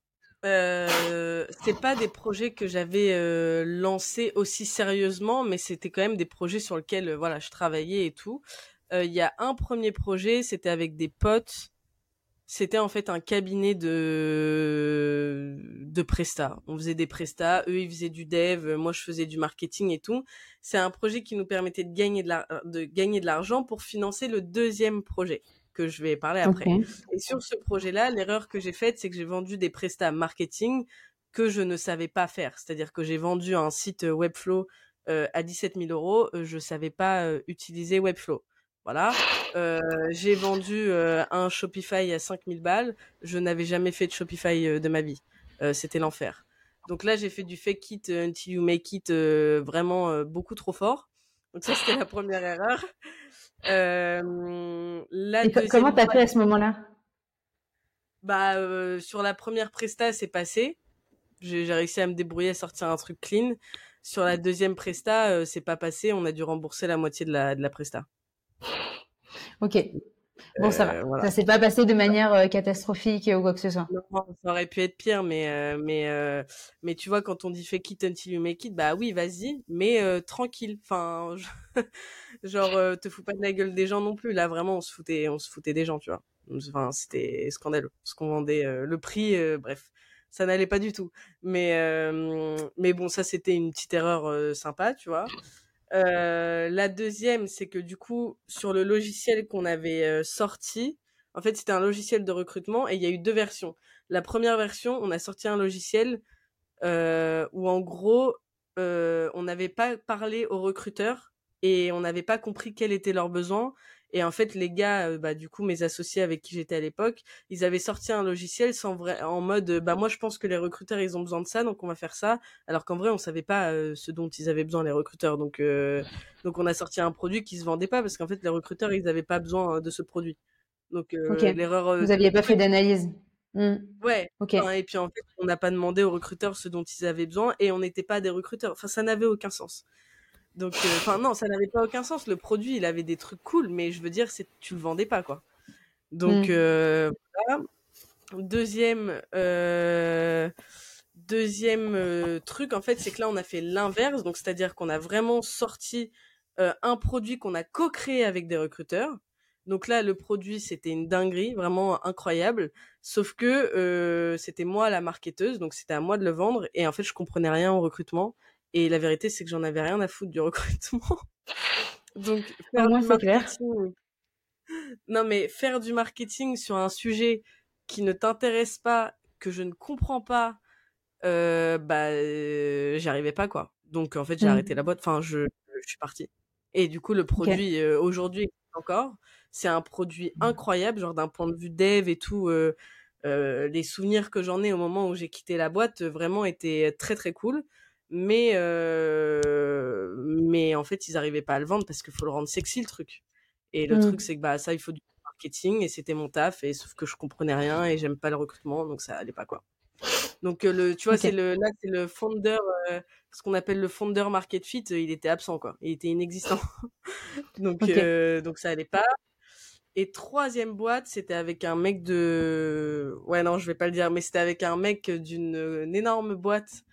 euh, c'est pas des projets que j'avais euh, lancés aussi sérieusement, mais c'était quand même des projets sur lesquels euh, voilà je travaillais et tout. Euh, il y a un premier projet, c'était avec des potes. C'était en fait un cabinet de de presta. On faisait des prestats, eux ils faisaient du dev, moi je faisais du marketing et tout. C'est un projet qui nous permettait de gagner de l'argent pour financer le deuxième projet que je vais parler après. Et sur ce projet-là, l'erreur que j'ai faite, c'est que j'ai vendu des prestats marketing que je ne savais pas faire. C'est-à-dire que j'ai vendu un site euh, Webflow euh, à 17 000 euros, euh, je savais pas utiliser Webflow. Voilà. j'ai vendu un Shopify à 5 000 balles, je n'avais jamais fait de Shopify de ma vie. c'était l'enfer. Donc là, j'ai fait du fake it until you make it vraiment beaucoup trop fort. Donc ça, c'était la première erreur. La Et comment t'as fait à ce moment-là? Bah, sur la première presta, c'est passé. J'ai réussi à me débrouiller à sortir un truc clean. Sur la deuxième presta, c'est pas passé. On a dû rembourser la moitié de la, de la presta. Ok. Bon, ça va. Euh, ça s'est pas passé de manière euh, catastrophique ou quoi que ce soit? Non, ça aurait pu être pire, mais euh, mais mais tu vois, quand on dit fake it until you make it, bah oui, vas-y, mais tranquille. Enfin, genre, te fous pas de la gueule des gens non plus. Là, vraiment, on se foutait, on se foutait des gens, tu vois. Enfin, c'était scandaleux. Ce qu'on vendait, le prix, bref, ça n'allait pas du tout. Mais mais bon, ça c'était une petite erreur sympa, tu vois. Euh, la deuxième, c'est que du coup, sur le logiciel qu'on avait euh, sorti, en fait, c'était un logiciel de recrutement et il y a eu deux versions. La première version, on a sorti un logiciel euh, où en gros, on n'avait pas parlé aux recruteurs et on n'avait pas compris quels étaient leurs besoins et en fait, les gars, euh, bah, du coup, mes associés avec qui j'étais à l'époque, ils avaient sorti un logiciel sans vrai, en mode, bah, moi, je pense que les recruteurs, ils ont besoin de ça, donc on va faire ça. Alors qu'en vrai, on savait pas euh, ce dont ils avaient besoin, les recruteurs. Donc, euh, donc on a sorti un produit qui se vendait pas parce qu'en fait, les recruteurs, ils n'avaient pas besoin de ce produit. Donc, l'erreur. Vous aviez pas fait d'analyse. Mmh. Ouais. Et puis en fait, on n'a pas demandé aux recruteurs ce dont ils avaient besoin et on n'était pas des recruteurs. Enfin, ça n'avait aucun sens. Donc, euh, enfin, non, ça n'avait pas aucun sens. Le produit, il avait des trucs cool, mais je veux dire, c'est tu le vendais pas, quoi. Donc, mm. euh, voilà. Deuxième, euh, deuxième truc, en fait, c'est que là, on a fait l'inverse. Donc, c'est-à-dire qu'on a vraiment sorti un produit qu'on a co-créé avec des recruteurs. Donc là, le produit, c'était une dinguerie, vraiment incroyable. Sauf que c'était moi la marketeuse, donc c'était à moi de le vendre. Et en fait, je comprenais rien au recrutement. Et la vérité, c'est que j'en avais rien à foutre du recrutement. Donc, faire du marketing. Non, mais faire du marketing sur un sujet qui ne t'intéresse pas, que je ne comprends pas, euh, bah, euh, j'y arrivais pas, quoi. Donc, en fait, j'ai mmh. arrêté la boîte. Enfin, je, je, suis partie. Et du coup, le produit, euh, aujourd'hui, encore, c'est un produit incroyable, genre d'un point de vue dev et tout. Euh, les souvenirs que j'en ai au moment où j'ai quitté la boîte, vraiment, étaient très, très cool mais euh, mais en fait ils arrivaient pas à le vendre parce qu'il faut le rendre sexy le truc. Et le truc mmh. c'est que bah ça il faut du marketing et c'était mon taf et sauf que je comprenais rien et j'aime pas le recrutement donc ça allait pas quoi. Donc le tu vois c'est le là c'est le founder euh, ce qu'on appelle le founder market fit il était absent quoi. Il était inexistant. Donc euh, donc ça allait pas. Et troisième boîte, c'était avec un mec de... Ouais, non, je vais pas le dire, mais c'était avec un mec d'une énorme boîte. euh,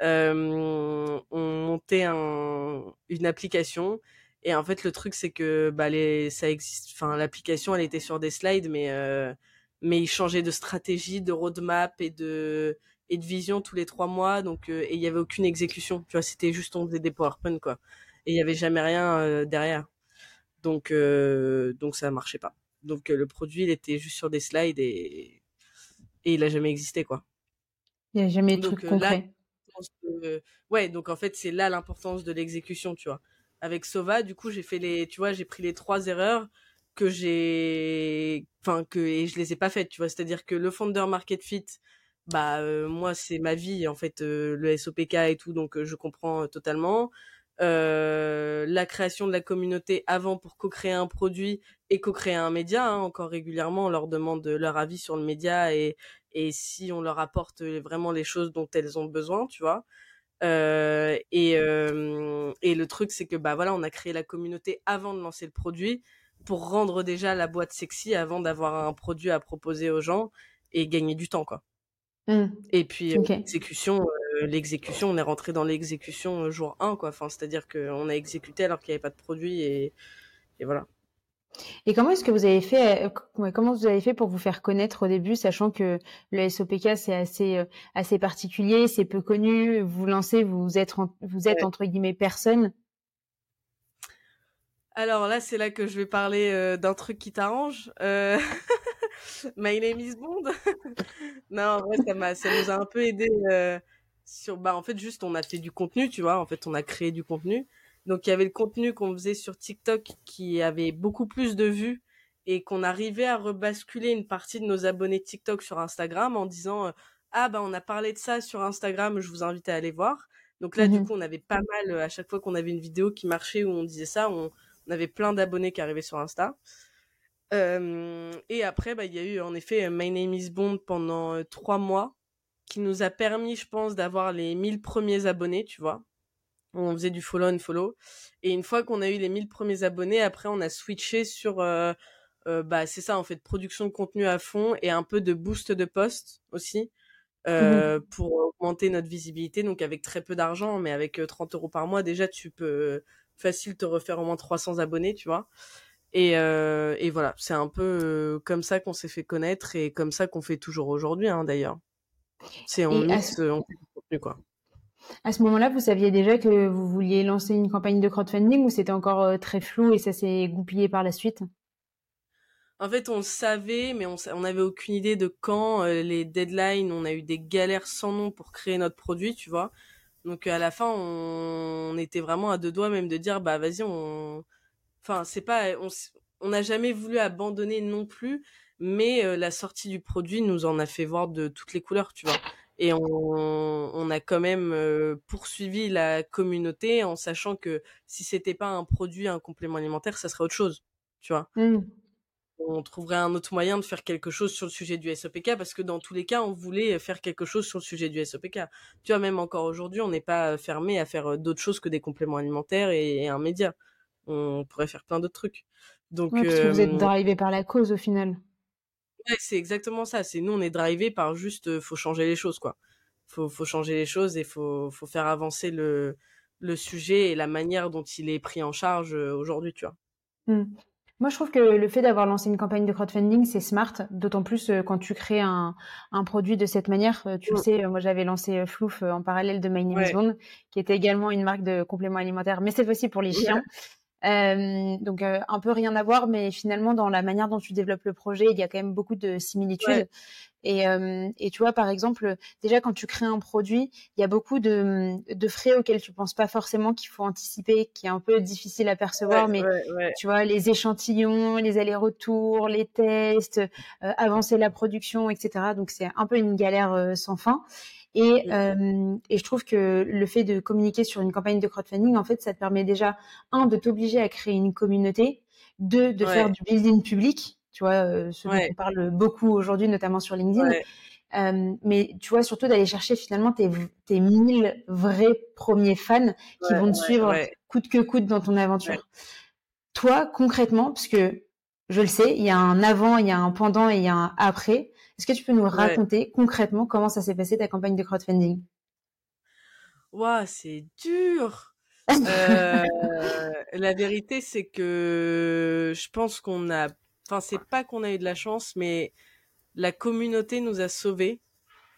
on montait un, une application et en fait le truc c'est que bah les ça existe enfin l'application elle était sur des slides mais euh, mais il changeait de stratégie de roadmap et de et de vision tous les trois mois donc euh, et il y avait aucune exécution. Tu vois c'était juste on faisait des PowerPoint quoi et il y avait jamais rien euh, derrière. Donc donc ça marchait pas. Donc le produit il était juste sur des slides et et il a jamais existé quoi. Il y a jamais de truc concret ouais donc en fait c'est là l'importance de l'exécution tu vois. Avec Sova du coup j'ai fait les tu vois j'ai pris les trois erreurs que j'ai enfin que et je les ai pas faites tu vois. C'est-à-dire que le founder market fit bah euh, moi c'est ma vie en fait euh, le SOPK et tout donc euh, je comprends totalement. La création de la communauté avant pour co-créer un produit et co-créer un média hein, encore régulièrement on leur demande leur avis sur le média et et si on leur apporte vraiment les choses dont elles ont besoin, tu vois? Euh, et, euh, et le truc, c'est que bah voilà, on a créé la communauté avant de lancer le produit pour rendre déjà la boîte sexy avant d'avoir un produit à proposer aux gens et gagner du temps, quoi. Mmh. Et puis l'exécution, euh, l'exécution, on est rentré dans l'exécution jour 1, quoi. Enfin, c'est-à-dire qu'on a exécuté alors qu'il n'y avait pas de produit et, et voilà. Et comment est-ce que vous avez fait, euh, comment vous avez fait pour vous faire connaître au début, sachant que le SOPK c'est assez euh, assez particulier, c'est peu connu. Vous lancez, vous êtes vous êtes entre guillemets personne? Alors là, c'est là que je vais parler euh, d'un truc qui t'arrange. My name is Bond. non, en vrai, ça m'a, ça nous a un peu aidé sur, bah en fait, juste on a fait du contenu, tu vois. En fait, on a créé du contenu. Donc il y avait le contenu qu'on faisait sur TikTok qui avait beaucoup plus de vues et qu'on arrivait à rebasculer une partie de nos abonnés TikTok sur Instagram en disant euh, ah bah on a parlé de ça sur Instagram, je vous invite à aller voir. Donc là, du mmh coup, on avait pas mal, à chaque fois qu'on avait une vidéo qui marchait où on disait ça, on, avait plein d'abonnés qui arrivaient sur Insta. et après, bah, il y a eu en effet My Name is Bond pendant trois mois, qui nous a permis, je pense, d'avoir les 1000 premiers abonnés, tu vois. On faisait du follow and follow. Et une fois qu'on a eu les 1000 premiers abonnés, après, on a switché sur, bah, c'est ça, en fait, production de contenu à fond et un peu de boost de post aussi. Mmh pour augmenter notre visibilité. Donc avec très peu d'argent, mais avec 30 euros par mois, déjà tu peux facile te refaire au moins 300 abonnés, tu vois. Et, et voilà, c'est un peu comme ça qu'on s'est fait connaître et comme ça qu'on fait toujours aujourd'hui, hein, d'ailleurs. C'est on mixe, on fait du contenu, quoi. À ce moment-là, vous saviez déjà que vous vouliez lancer une campagne de crowdfunding ou c'était encore très flou et ça s'est goupillé par la suite? En fait, on le savait, mais on n'avait aucune idée de quand euh, les deadlines. On a eu des galères sans nom pour créer notre produit, tu vois. Donc à la fin, on, était vraiment à deux doigts même de dire, bah vas-y, on. Enfin, c'est pas, on n'a jamais voulu abandonner non plus, mais euh, la sortie du produit nous en a fait voir de toutes les couleurs, tu vois. Et on, a quand même euh, poursuivi la communauté en sachant que si c'était pas un produit, un complément alimentaire, ça serait autre chose, tu vois. Mmh on trouverait un autre moyen de faire quelque chose sur le sujet du SOPK parce que dans tous les cas, on voulait faire quelque chose sur le sujet du SOPK. Tu vois, même encore aujourd'hui, on n'est pas fermé à faire d'autres choses que des compléments alimentaires et, un média. On pourrait faire plein d'autres trucs. Donc, parce que vous êtes euh, drivé par la cause au final. Ouais, c'est exactement ça. C'est nous, on est drivé par juste, euh, faut changer les choses, quoi. Faut, faut changer les choses et faut, faut faire avancer le, le sujet et la manière dont il est pris en charge aujourd'hui, tu vois. Mmh. Moi, je trouve que le fait d'avoir lancé une campagne de crowdfunding, c'est smart, d'autant plus quand tu crées un, un, produit de cette manière. Tu le sais, euh, moi, j'avais lancé Flouf en parallèle de My Name Bond, qui était également une marque de compléments alimentaires, mais cette fois-ci pour les chiens. Euh, donc un peu rien à voir, mais finalement dans la manière dont tu développes le projet, il y a quand même beaucoup de similitudes. Et, euh, et, tu vois, par exemple, déjà quand tu crées un produit, il y a beaucoup de, de frais auxquels tu penses pas forcément qu'il faut anticiper, qui est un peu difficile à percevoir, mais tu vois, les échantillons, les allers-retours, les tests, euh, avancer la production, etc. Donc c'est un peu une galère euh, sans fin. Et, euh, et, je trouve que le fait de communiquer sur une campagne de crowdfunding, en fait, ça te permet déjà, un, de t'obliger à créer une communauté, deux, de faire du building public, tu vois, euh, ce dont on parle beaucoup aujourd'hui, notamment sur LinkedIn. Euh, mais tu vois, surtout d'aller chercher finalement tes, tes 1000 vrais premiers fans qui vont te suivre coûte que coûte dans ton aventure. Toi, concrètement, parce que je le sais, il y a un avant, il y a un pendant et il y a un après. Est-ce que tu peux nous raconter concrètement comment ça s'est passé ta campagne de crowdfunding? Waouh, c'est dur. euh, la vérité, c'est que je pense qu'on a Enfin, c'est pas qu'on a eu de la chance, mais la communauté nous a sauvés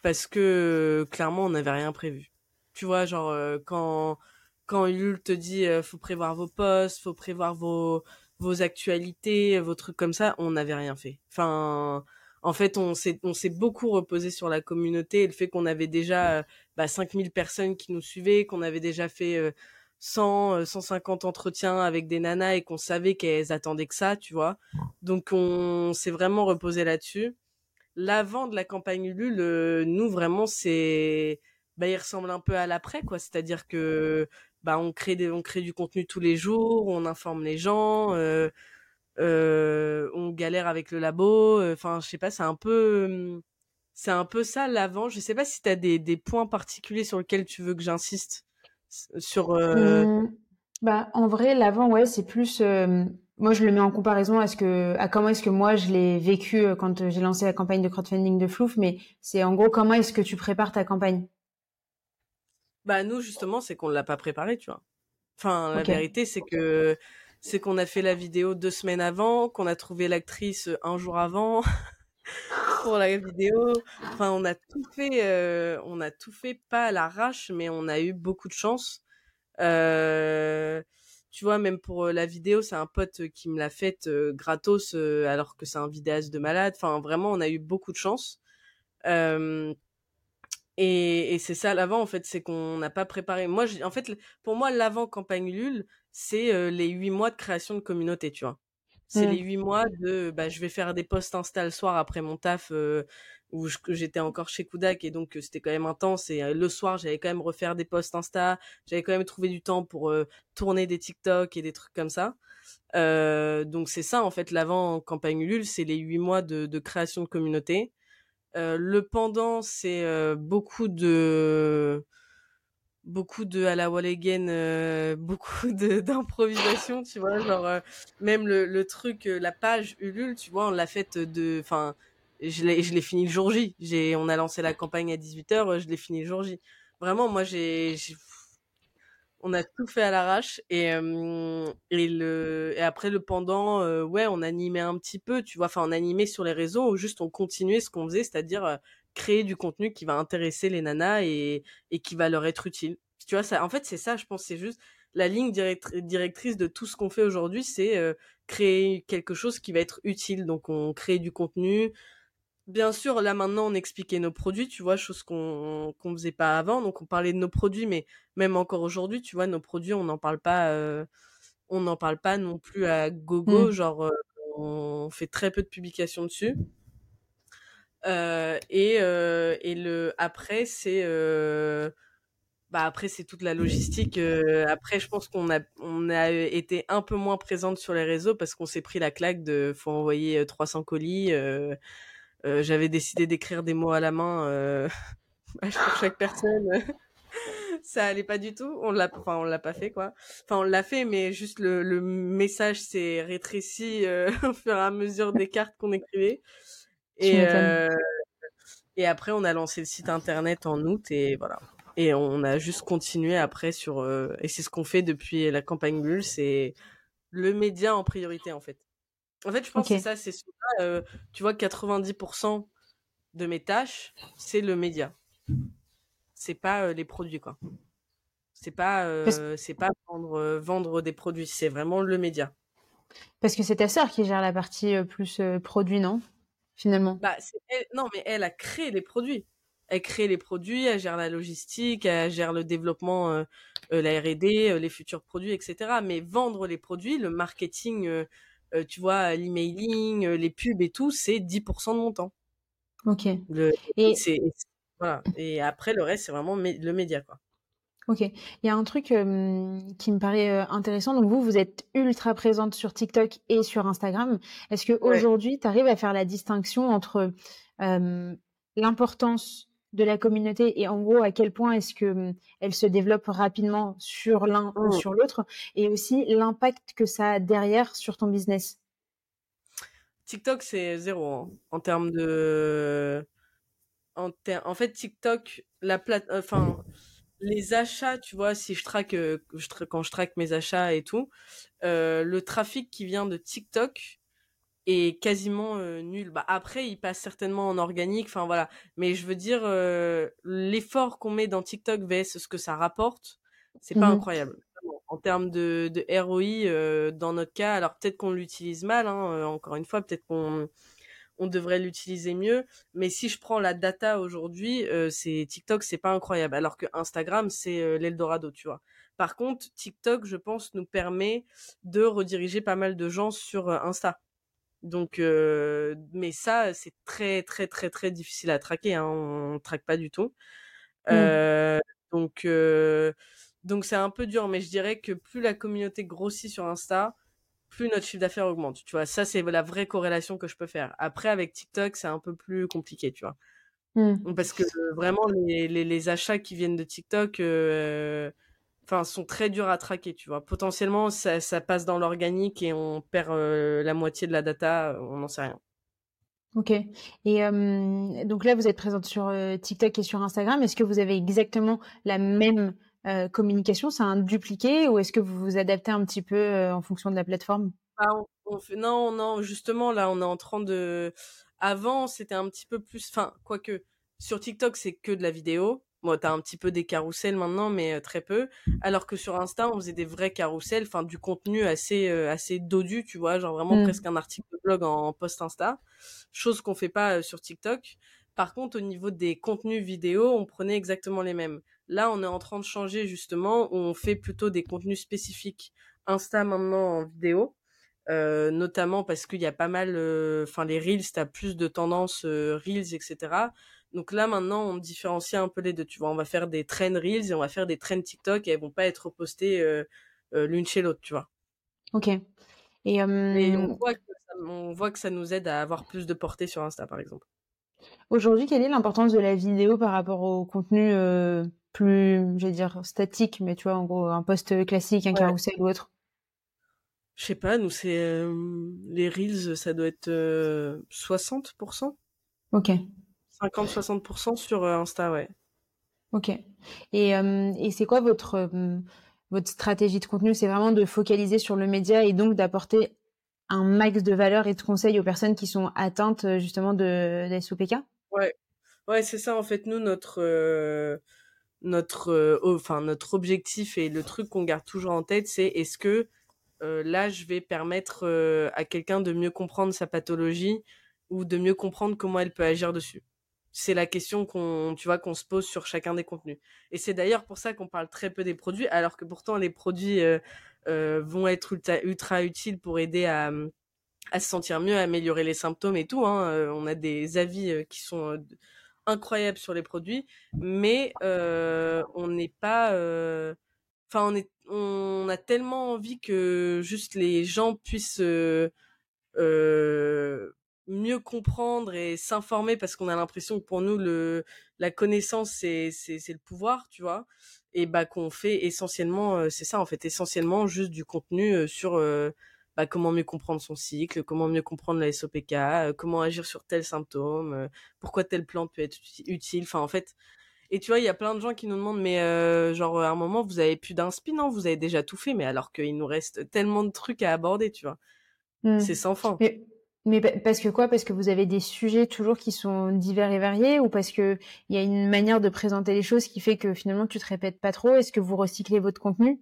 parce que clairement, on n'avait rien prévu. Tu vois, genre euh, quand quand Ulule te dit euh, faut prévoir vos posts, faut prévoir vos vos actualités, vos trucs comme ça, on n'avait rien fait. Enfin, en fait, on s'est on s'est beaucoup reposé sur la communauté et le fait qu'on avait déjà bah, 5000 personnes qui nous suivaient, qu'on avait déjà fait 100, 150 euh, entretiens avec des nanas et qu'on savait qu'elles attendaient que ça, tu vois. Donc on s'est vraiment reposé là-dessus. L'avant de la campagne Ulule, euh, nous vraiment c'est, bah il ressemble un peu à l'après quoi. C'est-à-dire que bah on crée des, on crée du contenu tous les jours, on informe les gens, euh, on galère avec le labo. Enfin je sais pas, c'est un peu, c'est un peu ça l'avant. Je sais pas si tu as des, des points particuliers sur lesquels tu veux que j'insiste sur euh, mmh. bah en vrai l'avant ouais c'est plus euh, moi je le mets en comparaison à ce que à comment est-ce que moi je l'ai vécu euh, quand j'ai lancé la campagne de crowdfunding de Flouf mais c'est en gros comment est-ce que tu prépares ta campagne? Bah nous justement c'est qu'on l'a pas préparé tu vois enfin la vérité c'est que c'est qu'on a fait la vidéo deux semaines avant qu'on a trouvé l'actrice un jour avant pour la vidéo. Enfin, on a tout fait, euh, on a tout fait pas à l'arrache, mais on a eu beaucoup de chance. Euh, tu vois, même pour euh, la vidéo, c'est un pote qui me l'a faite gratos, alors que c'est un vidéaste de malade. Enfin, vraiment, on a eu beaucoup de chance. Et, et c'est ça l'avant, en fait, c'est qu'on n'a pas préparé. Moi, en fait, pour moi, l'avant campagne Lul, c'est les huit mois de création de communauté, tu vois. C'est les mmh. huit mois de bah, je vais faire des posts Insta le soir après mon taf euh, où j'étais encore chez Kudak et donc c'était quand même intense et le soir j'allais quand même refaire des posts Insta, j'avais quand même trouvé du temps pour tourner des TikTok et des trucs comme ça. donc c'est ça en fait l'avant campagne Ulule, c'est les huit mois de, de, création de communauté. Le pendant c'est beaucoup de beaucoup de à la wall euh, beaucoup d'improvisation, tu vois, genre euh, même le, truc, euh, la page Ulule, tu vois, on l'a faite de, enfin, je l'ai je l'ai fini le jour J. J'ai, on a lancé la campagne à 18h, je l'ai fini le jour J. Vraiment, moi j'ai, on a tout fait à l'arrache et et le et après le pendant, ouais, on animait un petit peu, tu vois, enfin on animait sur les réseaux ou juste on continuait ce qu'on faisait, c'est-à-dire créer du contenu qui va intéresser les nanas et, et qui va leur être utile. Tu vois, ça, en fait, c'est ça, je pense, c'est juste la ligne directrice de tout ce qu'on fait aujourd'hui, c'est euh, créer quelque chose qui va être utile. Donc, on crée du contenu. Bien sûr, là maintenant, on expliquait nos produits, tu vois, chose qu'on qu'on faisait pas avant. Donc, on parlait de nos produits, mais même encore aujourd'hui, tu vois, nos produits, on n'en parle pas, euh, on n'en parle pas non plus à gogo. Mmh. Genre, euh, on fait très peu de publications dessus. Euh, et, et le après c'est bah après c'est toute la logistique. après je pense qu'on a on a été un peu moins présente sur les réseaux parce qu'on s'est pris la claque de faut envoyer 300 colis. J'avais décidé d'écrire des mots à la main pour chaque personne. ça allait pas du tout. On l'a, enfin, on l'a pas fait, quoi. Enfin, on l'a fait, mais juste le, le message s'est rétréci au fur et à mesure des cartes qu'on écrivait. Et, euh, et après, on a lancé le site internet en août et voilà. Et on a juste continué après sur. Euh, et c'est ce qu'on fait depuis la campagne Bulle, c'est le média en priorité en fait. En fait, je pense que ça, c'est. Euh, tu vois, 90% de mes tâches, c'est le média. C'est pas les produits, quoi. C'est pas, c'est pas vendre, vendre des produits, c'est vraiment le média. Parce que c'est ta sœur qui gère la partie plus produit, non finalement? Bah, non, mais elle a créé les produits. Elle crée les produits, elle gère la logistique, elle gère le développement, euh, euh, la R&D, euh, les futurs produits, etc. Mais vendre les produits, le marketing, tu vois, l'emailing, les pubs et tout, c'est 10% de mon temps. Ok. et... Voilà. Et après, le reste, c'est vraiment le média, quoi. Ok. Il y a un truc qui me paraît intéressant. Donc vous, vous êtes ultra présente sur TikTok et sur Instagram. Est-ce qu'aujourd'hui, tu arrives à faire la distinction entre l'importance de la communauté et en gros à quel point est-ce que elle se développe rapidement sur l'un ou mmh. sur l'autre et aussi l'impact que ça a derrière sur ton business TikTok c'est zéro hein, en termes de en, en fait TikTok la plate enfin les achats, tu vois, si je traque, euh, quand je traque mes achats et tout, euh, le trafic qui vient de TikTok est quasiment euh, nul. Bah après, il passe certainement en organique, enfin voilà. Mais je veux dire, l'effort qu'on met dans TikTok vs ce que ça rapporte, c'est pas mmh incroyable. En termes de, de ROI, dans notre cas, alors peut-être qu'on l'utilise mal, hein, encore une fois, peut-être qu'on on devrait l'utiliser mieux. Mais si je prends la data aujourd'hui, euh, c'est TikTok, c'est pas incroyable. Alors que Instagram, c'est euh, l'Eldorado, tu vois. Par contre, TikTok, je pense, nous permet de rediriger pas mal de gens sur euh, Insta. Donc, mais ça, c'est très, très, très, très difficile à traquer. Hein. On, ne traque pas du tout. Mmh. donc, donc c'est un peu dur. Mais je dirais que plus la communauté grossit sur Insta, plus notre chiffre d'affaires augmente. Tu vois, ça, c'est la vraie corrélation que je peux faire. Après, avec TikTok, c'est un peu plus compliqué, tu vois. Mmh. Parce que vraiment, les, les, achats qui viennent de TikTok, euh, enfin, sont très durs à traquer, tu vois. Potentiellement, ça, ça passe dans l'organique et on perd euh, la moitié de la data, on n'en sait rien. Ok. Et donc là, vous êtes présente sur euh, TikTok et sur Instagram. Est-ce que vous avez exactement la même euh, communication, c'est un dupliqué ou est-ce que vous vous adaptez un petit peu euh, en fonction de la plateforme? On, fait... Non, non, justement, là, on est en train de... Avant, c'était un petit peu plus... Enfin, quoique, sur TikTok, c'est que de la vidéo. Bon, t'as un petit peu des carousels maintenant, mais euh, très peu. Alors que sur Insta, on faisait des vrais carousels, enfin, du contenu assez, assez dodu, tu vois, genre vraiment mmh. presque un article de blog en post Insta. Chose qu'on fait pas sur TikTok. Par contre, au niveau des contenus vidéo, on prenait exactement les mêmes. Là, on est en train de changer justement, on fait plutôt des contenus spécifiques Insta maintenant en vidéo. notamment parce qu'il y a pas mal, enfin les reels, t'as plus de tendance reels, etc. Donc là maintenant, on différencie un peu les deux. Tu vois, on va faire des trends reels et on va faire des trends TikTok et elles vont pas être postées l'une chez l'autre, tu vois. Ok. Et, on, voit que ça, on voit que ça nous aide à avoir plus de portée sur Insta, par exemple. Aujourd'hui, quelle est l'importance de la vidéo par rapport au contenu plus, je vais dire, statique, mais tu vois, en gros, un post classique, un carousel ou autre? Je sais pas, nous, c'est. les Reels, ça doit être 60%. Ok. 50-60% sur Insta, ouais. Ok. Et, et c'est quoi votre, votre stratégie de contenu? C'est vraiment de focaliser sur le média et donc d'apporter un max de valeur et de conseils aux personnes qui sont atteintes justement de, SOPK Ouais, ouais c'est ça en fait. Nous, notre notre, euh, enfin, notre objectif et le truc qu'on garde toujours en tête, c'est est-ce que euh, là, je vais permettre euh, à quelqu'un de mieux comprendre sa pathologie ou de mieux comprendre comment elle peut agir dessus? C'est la question qu'on, tu vois, qu'on se pose sur chacun des contenus. Et c'est d'ailleurs pour ça qu'on parle très peu des produits, alors que pourtant les produits vont être ultra, utiles pour aider à, à se sentir mieux, à améliorer les symptômes et tout. Hein. on a des avis qui sont incroyable sur les produits, mais euh, on n'est pas. Euh, enfin, on est, on a tellement envie que juste les gens puissent euh, mieux comprendre et s'informer parce qu'on a l'impression que pour nous le la connaissance c'est c'est c'est le pouvoir, tu vois. Et bah qu'on fait essentiellement, c'est ça en fait, essentiellement juste du contenu sur bah, comment mieux comprendre son cycle, comment mieux comprendre la SOPK, euh, comment agir sur tel symptôme, euh, pourquoi telle plante peut être utile. Enfin, en fait, et tu vois, il y a plein de gens qui nous demandent, mais euh, genre, à un moment, vous avez plus d'inspi, non Vous avez déjà tout fait, mais alors qu'il nous reste tellement de trucs à aborder, tu vois. Mmh. C'est sans fin. Mais, mais, parce que quoi? Parce que vous avez des sujets toujours qui sont divers et variés ou parce qu'il y a une manière de présenter les choses qui fait que finalement tu te répètes pas trop? Est-ce que vous recyclez votre contenu?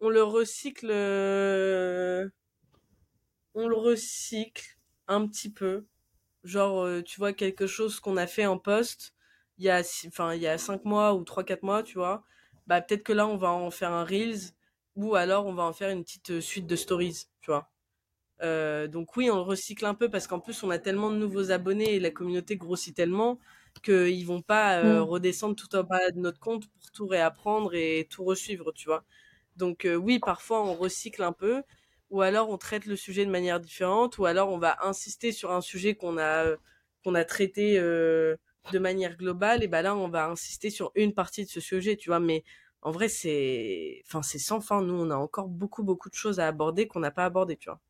On le recycle euh, on le recycle un petit peu. Genre euh, tu vois quelque chose qu'on a fait en poste il y a enfin il y a cinq mois ou trois quatre mois tu vois. Bah peut-être que là on va en faire un reels ou alors on va en faire une petite euh, suite de stories tu vois donc oui on le recycle un peu parce qu'en plus on a tellement de nouveaux abonnés et la communauté grossit tellement qu'ils vont pas mm. redescendre tout en bas de notre compte pour tout réapprendre et tout resuivre tu vois donc euh, oui, parfois on recycle un peu, ou alors on traite le sujet de manière différente, ou alors on va insister sur un sujet qu'on a euh, qu'on a traité euh, de manière globale, et ben là on va insister sur une partie de ce sujet, tu vois. Mais en vrai c'est, enfin c'est sans fin. Nous on a encore beaucoup beaucoup de choses à aborder qu'on n'a pas abordé, tu vois.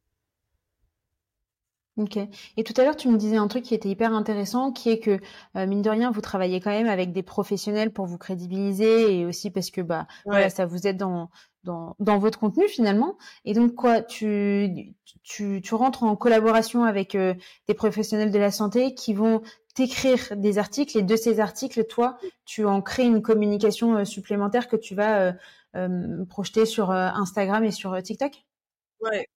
Ok. Et tout à l'heure, tu me disais un truc qui était hyper intéressant, qui est que euh, mine de rien, vous travaillez quand même avec des professionnels pour vous crédibiliser et aussi parce que bah voilà, ça vous aide dans, dans dans votre contenu finalement. Et donc quoi, tu tu tu rentres en collaboration avec euh, des professionnels de la santé qui vont t'écrire des articles et de ces articles, toi, tu en crées une communication euh, supplémentaire que tu vas projeter sur Instagram et sur TikTok? Ouais,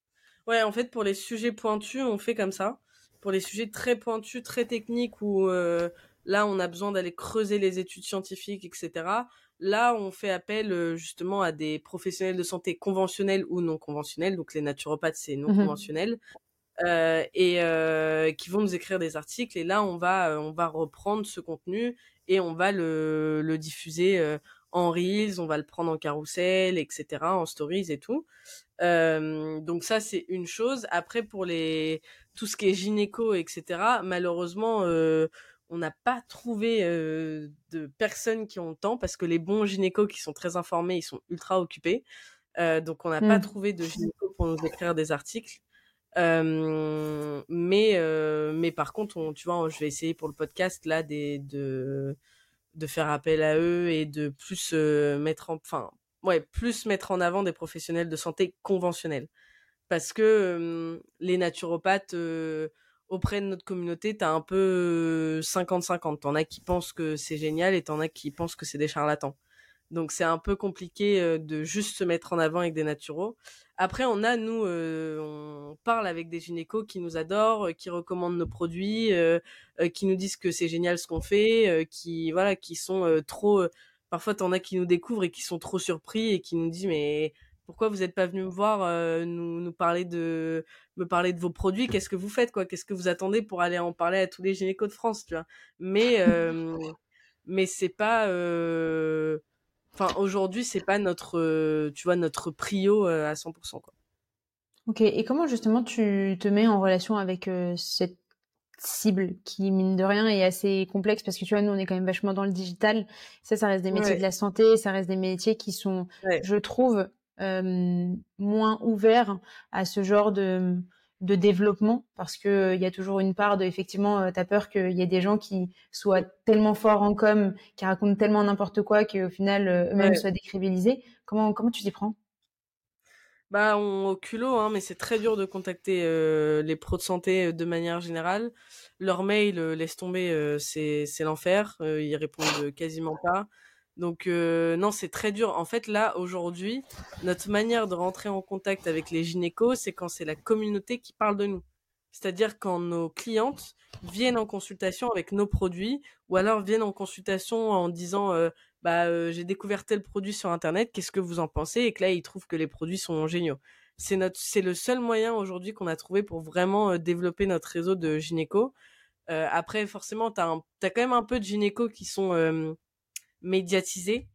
Ouais, en fait, pour les sujets pointus, on fait comme ça. Pour les sujets très pointus, très techniques, où euh, là, on a besoin d'aller creuser les études scientifiques, etc. Là, on fait appel euh, justement à des professionnels de santé conventionnels ou non conventionnels. Donc, les naturopathes, c'est non mmh conventionnel. Euh, et qui vont nous écrire des articles. Et là, on va, on va reprendre ce contenu et on va le, le diffuser en reels, on va le prendre en carrousel, etc., en stories et tout. Euh, donc ça c'est une chose. Après pour les tout ce qui est gynéco, etc. Malheureusement, euh, on n'a pas trouvé euh, de personnes qui ont le temps parce que les bons gynécos qui sont très informés, ils sont ultra occupés. donc on n'a pas mmh. trouvé de gynéco pour nous écrire des articles. mais mais par contre, on, tu vois, je vais essayer pour le podcast là des de de faire appel à eux et de plus euh, mettre en, enfin, ouais, plus mettre en avant des professionnels de santé conventionnels. Parce que les naturopathes euh, auprès de notre communauté, t'as un peu 50-50. T'en as qui pensent que c'est génial et t'en as qui pensent que c'est des charlatans. Donc c'est un peu compliqué euh, de juste se mettre en avant avec des naturaux. Après, on a, nous, euh, on parle avec des gynécos qui nous adorent, euh, qui recommandent nos produits, qui nous disent que c'est génial ce qu'on fait, qui, voilà, qui sont trop... parfois, t'en as qui nous découvrent et qui sont trop surpris et qui nous disent, mais pourquoi vous n'êtes pas venu me voir, nous, nous parler de, me parler de vos produits? Qu'est-ce que vous faites, quoi? Qu'est-ce que vous attendez pour aller en parler à tous les gynécos de France, tu vois? Mais, mais c'est pas, enfin, aujourd'hui, c'est pas notre, tu vois, notre prio à 100%, quoi. Ok. Et comment justement tu te mets en relation avec cette cible qui mine de rien est assez complexe parce que tu vois nous on est quand même vachement dans le digital. Ça ça reste des métiers de la santé ça reste des métiers qui sont je trouve moins ouverts à ce genre de de développement parce que il y a toujours une part de effectivement tu as peur qu'il y ait des gens qui soient tellement forts en com qui racontent tellement n'importe quoi qu'au final eux-mêmes soient décrédibilisés. Comment comment tu t'y prends? Bah, on, au culot, hein, mais c'est très dur de contacter euh, les pros de santé euh, de manière générale. Leur mail, euh, laisse tomber, c'est l'enfer. ils répondent quasiment pas. Donc non, c'est très dur. En fait, là, aujourd'hui, notre manière de rentrer en contact avec les gynécos, c'est quand c'est la communauté qui parle de nous. C'est-à-dire quand nos clientes viennent en consultation avec nos produits ou alors viennent en consultation en disant bah j'ai découvert tel produit sur internet, qu'est-ce que vous en pensez? Et que là ils trouvent que les produits sont géniaux. C'est notre, c'est le seul moyen aujourd'hui qu'on a trouvé pour vraiment développer notre réseau de gynéco. après forcément t'as as quand même un peu de gynéco qui sont médiatisés,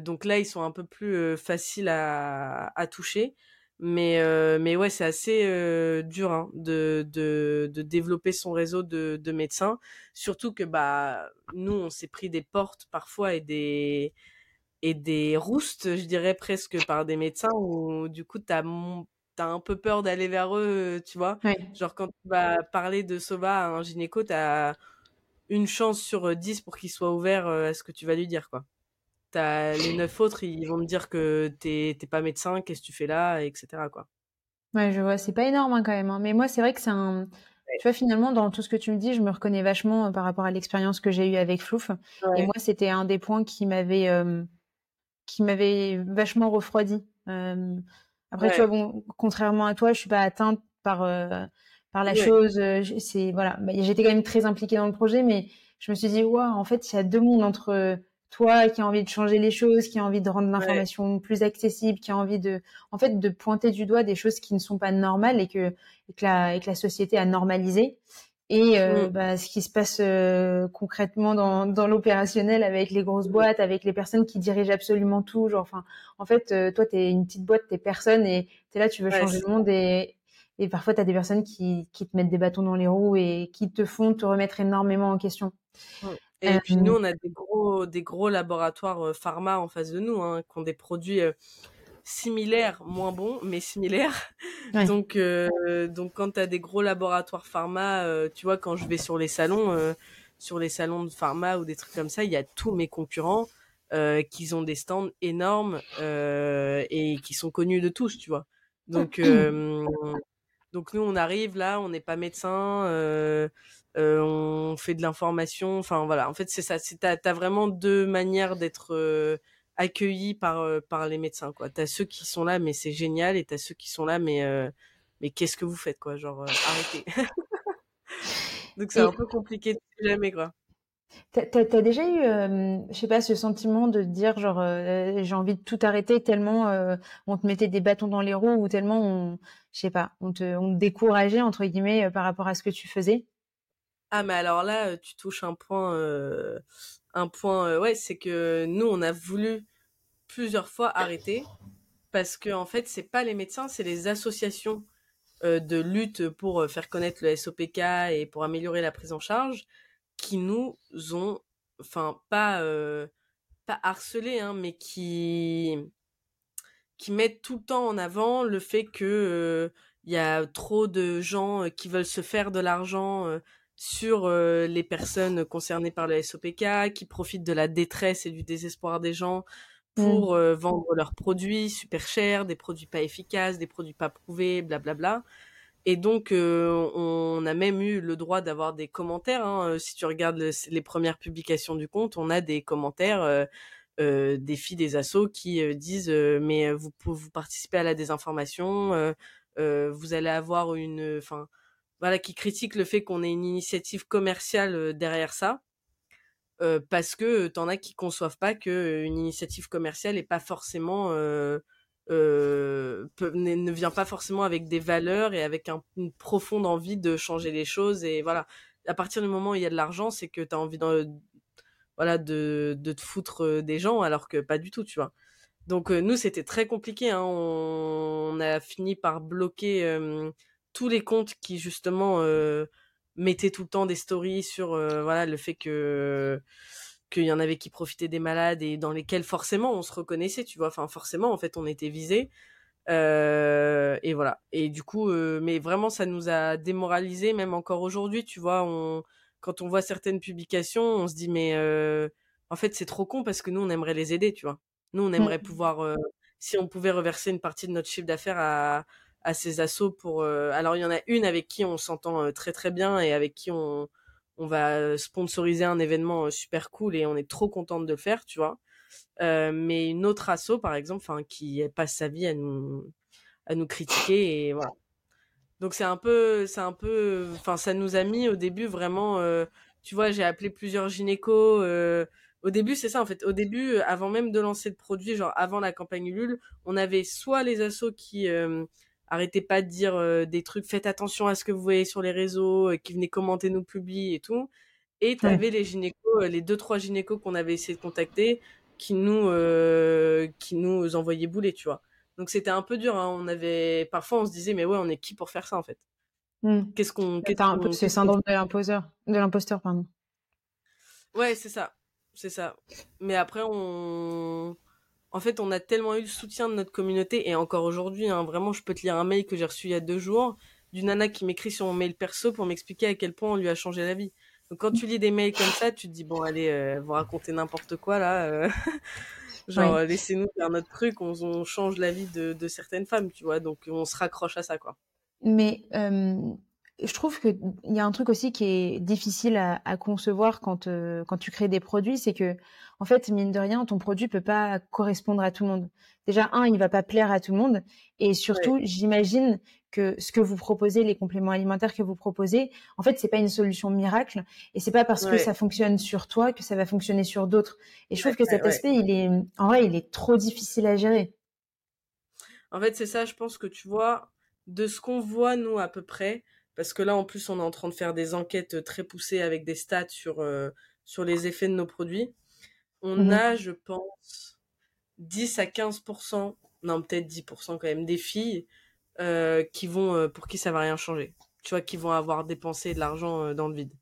donc là ils sont un peu plus faciles à toucher. Mais, euh, mais ouais, c'est assez euh, dur hein, de, de, de, développer son réseau de, de médecins. Surtout que bah, nous, on s'est pris des portes parfois et des, et des roustes, je dirais presque, par des médecins où du coup, tu as, as, un peu peur d'aller vers eux, tu vois. Genre, quand tu vas parler de Sova à un gynéco, tu as une chance sur 10 pour qu'il soit ouvert euh, à ce que tu vas lui dire, quoi les neuf autres, ils vont me dire que t'es pas médecin, qu'est-ce que tu fais là, etc. Quoi. Ouais, je vois, c'est pas énorme hein, quand même. Hein. Mais moi, c'est vrai que c'est un. Tu vois, finalement, dans tout ce que tu me dis, je me reconnais vachement euh, par rapport à l'expérience que j'ai eue avec Flouf. Et moi, c'était un des points qui m'avait euh, qui m'avait vachement refroidi. Euh, après, tu vois, bon, contrairement à toi, je suis pas atteinte par par la chose. C'est voilà, bah, j'étais quand même très impliquée dans le projet, mais je me suis dit, waouh, en fait, il y a deux mondes entre toi qui a envie de changer les choses, qui a envie de rendre l'information plus accessible, qui a envie de, en fait, de pointer du doigt des choses qui ne sont pas normales et que, et que, la, et que la société a normalisé. Et euh, mm. bah, ce qui se passe euh, concrètement dans, dans l'opérationnel avec les grosses boîtes, avec les personnes qui dirigent absolument tout. Genre, enfin, en fait, euh, toi, tu es une petite boîte, tu es personne et tu es là, tu veux changer le monde. Et, et parfois, tu as des personnes qui, qui te mettent des bâtons dans les roues et qui te font te remettre énormément en question. Mm. Et puis nous, on a des gros, des gros laboratoires pharma en face de nous, hein, qui ont des produits similaires, moins bons, mais similaires. Donc, donc quand tu as des gros laboratoires pharma, tu vois, quand je vais sur les salons, sur les salons de pharma ou des trucs comme ça, il y a tous mes concurrents qui ont des stands énormes et qui sont connus de tous, tu vois. Donc, donc nous, on arrive là, on n'est pas médecin, euh, on fait de l'information. Enfin voilà, en fait c'est ça. C'est t'as as vraiment deux manières d'être euh, accueilli par euh, par les médecins quoi. T'as ceux qui sont là mais c'est génial et t'as ceux qui sont là mais mais qu'est-ce que vous faites quoi? Genre arrêtez. Donc c'est un peu compliqué de jamais quoi. T'as as déjà eu, je sais pas, ce sentiment de dire genre j'ai envie de tout arrêter tellement on te mettait des bâtons dans les roues ou tellement on, je sais pas, on te, on te décourageait entre guillemets par rapport à ce que tu faisais? Ah, mais alors là, tu touches un point, un point, ouais, c'est que nous, on a voulu plusieurs fois arrêter parce que en fait, c'est pas les médecins, c'est les associations de lutte pour faire connaître le SOPK et pour améliorer la prise en charge qui nous ont, enfin, pas, pas hein, mais qui, qui mettent tout le temps en avant le fait que il y a trop de gens qui veulent se faire de l'argent sur euh, les personnes concernées par le SOPK, qui profitent de la détresse et du désespoir des gens pour mmh. euh, vendre leurs produits super chers, des produits pas efficaces, des produits pas prouvés, blablabla. Et donc, euh, on a même eu le droit d'avoir des commentaires. Hein. Si tu regardes les premières publications du compte, on a des commentaires des filles des assos qui disent mais vous, vous participez à la désinformation, vous allez avoir une... Enfin, voilà, qui critique le fait qu'on ait une initiative commerciale derrière ça, parce que t'en as qui conçoivent pas que une initiative commerciale est pas forcément ne, vient pas forcément avec des valeurs et avec une profonde envie de changer les choses. Et voilà, à partir du moment où il y a de l'argent, c'est que tu as envie de, voilà, de, de te foutre des gens, alors que pas du tout, tu vois. Donc nous, c'était très compliqué. Hein. On... a fini par bloquer tous les comptes qui justement mettaient tout le temps des stories sur voilà le fait que qu'il y en avait qui profitaient des malades et dans lesquels forcément on se reconnaissait, tu vois? Enfin forcément, en fait, on était visés. et voilà. Et du coup, mais vraiment, ça nous a démoralisé, même encore aujourd'hui, tu vois? On... Quand on voit certaines publications, on se dit mais en fait c'est trop con parce que nous on aimerait les aider, tu vois? Nous, on mmh. aimerait pouvoir, si on pouvait reverser une partie de notre chiffre d'affaires à, à ces assos pour. alors, il y en a une avec qui on s'entend très très bien et avec qui on, on va sponsoriser un événement super cool et on est trop contente de le faire, tu vois. mais une autre asso, par exemple, qui passe sa vie à nous, à nous critiquer et voilà. Donc c'est un peu, c'est un peu, enfin ça nous a mis au début vraiment, tu vois, j'ai appelé plusieurs gynécos au début, c'est ça en fait. Au début, euh, avant même de lancer le produit, genre avant la campagne Ulule, on avait soit les assos qui euh, arrêtaient pas de dire euh, des trucs, faites attention à ce que vous voyez sur les réseaux, qui venaient commenter nos publis et tout. Et tu avais les gynécos, les deux trois gynécos qu'on avait essayé de contacter, qui nous qui nous envoyaient bouler, tu vois. Donc c'était un peu dur. Hein. On avait parfois on se disait mais ouais, on est qui pour faire ça en fait? Mmh. Qu'est-ce qu'on. C'est syndrome de l'imposteur, de l'imposteur pardon. Ouais, c'est ça c'est ça. Mais après, on. En fait, on a tellement eu le soutien de notre communauté, et encore aujourd'hui, hein, vraiment, je peux te lire un mail que j'ai reçu il y a deux jours d'une nana qui m'écrit sur mon mail perso pour m'expliquer à quel point on lui a changé la vie. Donc quand tu lis des mails comme ça, tu te dis, bon, allez, euh, vous racontez n'importe quoi là. Euh. Genre, laissez-nous faire notre truc, on, change la vie de, de, certaines femmes, tu vois. Donc on se raccroche à ça, quoi. Mais euh, je trouve qu'il y a un truc aussi qui est difficile à, à concevoir quand, euh, quand tu crées des produits, c'est que, en fait, mine de rien, ton produit peut pas correspondre à tout le monde. Déjà, un, il va pas plaire à tout le monde. Et surtout, j'imagine que ce que vous proposez, les compléments alimentaires que vous proposez, en fait, c'est pas une solution miracle. Et c'est pas parce que ça fonctionne sur toi que ça va fonctionner sur d'autres. Et je trouve que cet aspect, il est, en vrai, il est trop difficile à gérer. En fait, c'est ça, je pense que tu vois, de ce qu'on voit, nous, à peu près, parce que là, en plus, on est en train de faire des enquêtes très poussées avec des stats sur, euh, sur les effets de nos produits. On mmh a, je pense, 10 à 15%, non, peut-être 10% quand même, des filles euh, qui vont, euh, pour qui ça va rien changer. Tu vois, qui vont avoir dépensé de l'argent dans le vide.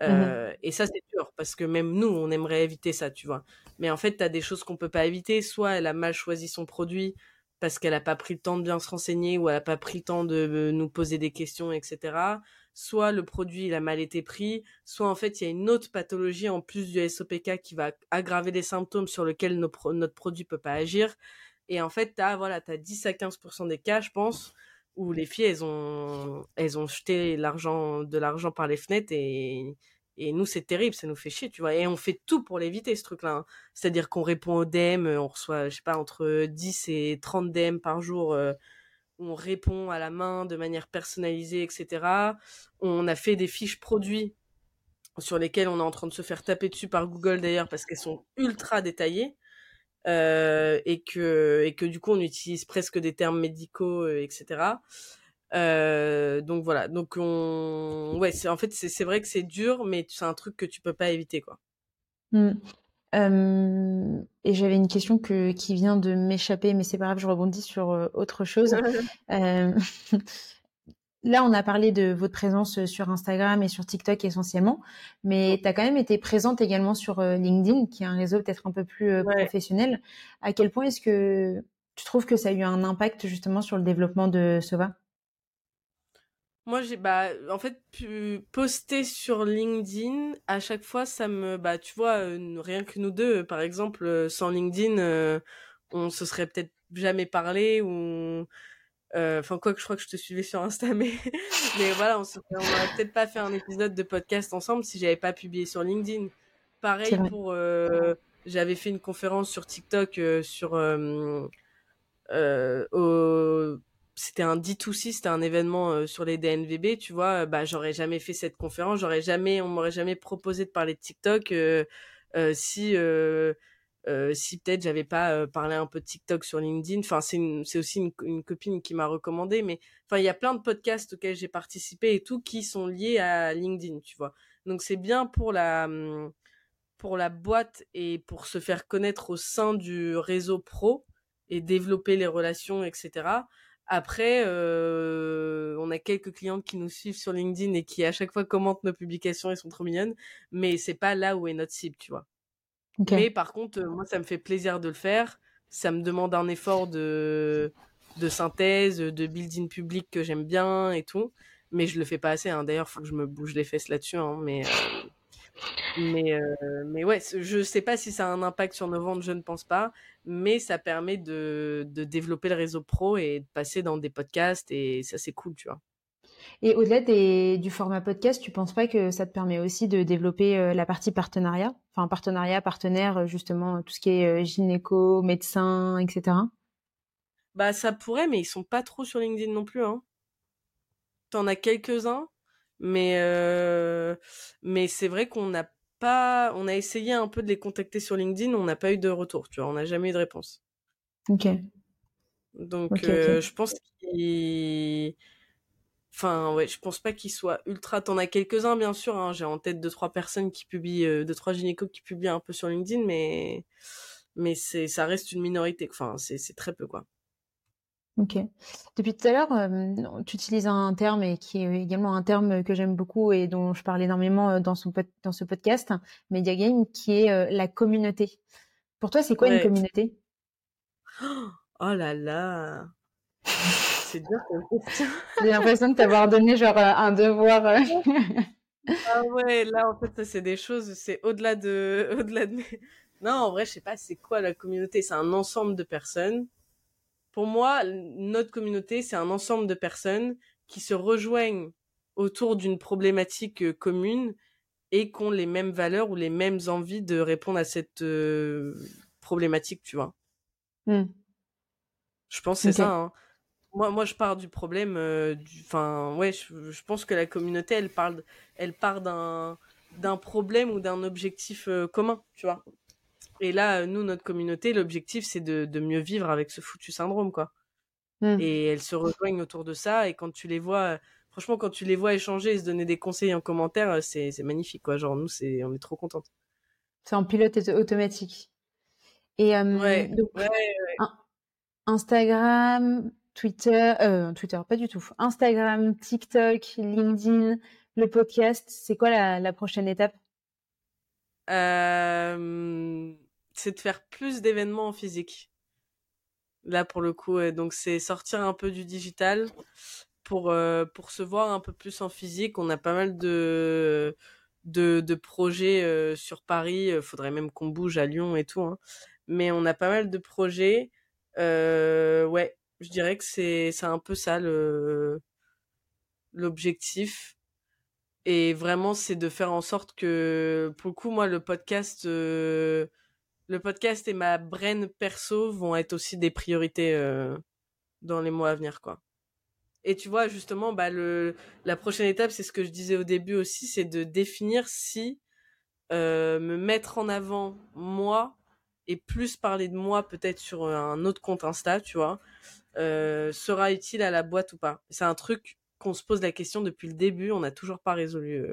Mmh et ça, c'est dur, parce que même nous, on aimerait éviter ça, tu vois. Mais en fait, tu as des choses qu'on peut pas éviter. Soit elle a mal choisi son produit, parce qu'elle n'a pas pris le temps de bien se renseigner ou elle n'a pas pris le temps de euh, nous poser des questions, etc. Soit le produit il a mal été pris, soit en fait il y a une autre pathologie en plus du SOPK qui va aggraver les symptômes sur lesquels notre produit peut pas agir. Et en fait, tu as, voilà, as 10 à 15% des cas, je pense, où les filles, elles ont, elles ont jeté de l'argent par les fenêtres et et nous, c'est terrible, ça nous fait chier, tu vois. Et on fait tout pour l'éviter, ce truc-là. Hein. C'est-à-dire qu'on répond aux DM, on reçoit, je sais pas, entre 10 et 30 DM par jour. Euh, on répond à la main de manière personnalisée, etc. On a fait des fiches produits sur lesquelles on est en train de se faire taper dessus par Google d'ailleurs parce qu'elles sont ultra détaillées. Euh, et que du coup on utilise presque des termes médicaux euh, etc euh, donc voilà, donc on, ouais, c'est en fait c'est vrai que c'est dur, mais c'est un truc que tu peux pas éviter quoi. Mmh. et j'avais une question que, qui vient de m'échapper, mais c'est pas grave, je rebondis sur euh, autre chose. là, on a parlé de votre présence sur Instagram et sur TikTok essentiellement, mais tu as quand même été présente également sur LinkedIn, qui est un réseau peut-être un peu plus professionnel. À quel point est-ce que tu trouves que ça a eu un impact justement sur le développement de Sova? Moi, j'ai bah en fait poster sur LinkedIn à chaque fois, ça me bah tu vois euh, rien que nous deux, par exemple, euh, sans LinkedIn, euh, on se serait peut-être jamais parlé ou enfin quoi que je crois que je te suivais sur Insta, mais mais voilà, on on aurait peut-être pas fait un épisode de podcast ensemble si j'avais pas publié sur LinkedIn. Pareil pour j'avais fait une conférence sur TikTok sur au c'était un D2C, c'était un événement euh, sur les DNVB, tu vois, bah j'aurais jamais fait cette conférence, j'aurais jamais, on m'aurait jamais proposé de parler de TikTok euh, euh, si si peut-être j'avais pas parlé un peu de TikTok sur LinkedIn. Enfin, c'est aussi une, une, copine qui m'a recommandé, mais enfin, il y a plein de podcasts auxquels j'ai participé et tout qui sont liés à LinkedIn, tu vois. Donc c'est bien pour la mmh, pour la boîte et pour se faire connaître au sein du réseau pro et développer les relations, etc. Après, euh, on a quelques clientes qui nous suivent sur LinkedIn et qui à chaque fois commentent nos publications et sont trop mignonnes, mais c'est pas là où est notre cible, tu vois. Mais par contre, euh, moi, ça me fait plaisir de le faire. Ça me demande un effort de, de synthèse, de building public que j'aime bien et tout. Mais je le fais pas assez. Hein. D'ailleurs, faut que je me bouge les fesses là-dessus. Hein. Mais, euh, mais, euh, mais ouais, je sais pas si ça a un impact sur nos ventes, je ne pense pas. Mais ça permet de, de développer le réseau pro et de passer dans des podcasts. Et ça, c'est cool, tu vois. Et au-delà du format podcast, tu penses pas que ça te permet aussi de développer euh, la partie partenariat? Enfin, partenariat, partenaire, justement, tout ce qui est gynéco, médecin, etc. Bah, ça pourrait, mais ils sont pas trop sur LinkedIn non plus. Hein. T'en as quelques-uns, mais euh, mais c'est vrai qu'on n'a pas, on a essayé un peu de les contacter sur LinkedIn, on n'a pas eu de retour, tu vois, on n'a jamais eu de réponse. Ok. Donc euh, je pense qu'il, enfin ouais, je pense pas qu'ils soient ultra. T'en as quelques-uns bien sûr, hein. j'ai en tête deux trois personnes qui publient, euh, deux trois gynécos qui publient un peu sur LinkedIn, mais mais c'est ça reste une minorité, enfin c'est c'est très peu quoi. Ok. Depuis tout à l'heure, euh, tu utilises un terme et qui est également un terme que j'aime beaucoup et dont je parle énormément euh, dans, son dans ce podcast, Media Game, qui est euh, la communauté. Pour toi, c'est quoi une communauté? Oh là là C'est dur J'ai l'impression de t'avoir donné genre un devoir. ah ouais, là en fait, c'est des choses, c'est au-delà de, au-delà de. Non, en vrai, je sais pas, c'est quoi la communauté? C'est un ensemble de personnes pour moi, notre communauté, c'est un ensemble de personnes qui se rejoignent autour d'une problématique euh, commune et qui ont les mêmes valeurs ou les mêmes envies de répondre à cette euh, problématique, tu vois. Mmh. Je pense que c'est ça. Hein. Moi, moi, je pars du problème. Euh, enfin, ouais, je, pense que la communauté, elle parle, elle part d'un d'un problème ou d'un objectif commun, tu vois. Et là, nous, notre communauté, l'objectif, c'est de, mieux vivre avec ce foutu syndrome, quoi. Mmh. Et elles se rejoignent autour de ça. Et quand tu les vois, franchement, quand tu les vois échanger et se donner des conseils en commentaire, c'est magnifique, quoi. Genre, nous, c'est, on est trop contentes. C'est en pilote automatique. Et ouais, Instagram, Twitter, euh, Twitter, pas du tout. Instagram, TikTok, LinkedIn, le podcast, c'est quoi la, la prochaine étape? Euh, c'est de faire plus d'événements en physique. Là, pour le coup, donc c'est sortir un peu du digital pour, euh, pour se voir un peu plus en physique. On a pas mal de, de, projets euh, sur Paris. Il faudrait même qu'on bouge à Lyon et tout. Hein. Mais on a pas mal de projets. Euh, ouais, je dirais que c'est, c'est un peu ça le, l'objectif. Et vraiment, c'est de faire en sorte que, pour le coup, moi, le podcast, euh, le podcast et ma brain perso vont être aussi des priorités euh, dans les mois à venir, quoi. Et tu vois, justement, bah, le, la prochaine étape, c'est ce que je disais au début aussi, c'est de définir si euh, me mettre en avant moi et plus parler de moi peut-être sur un autre compte Insta, tu vois, euh, sera utile à la boîte ou pas. C'est un truc qu'on se pose la question depuis le début, on n'a toujours pas résolu.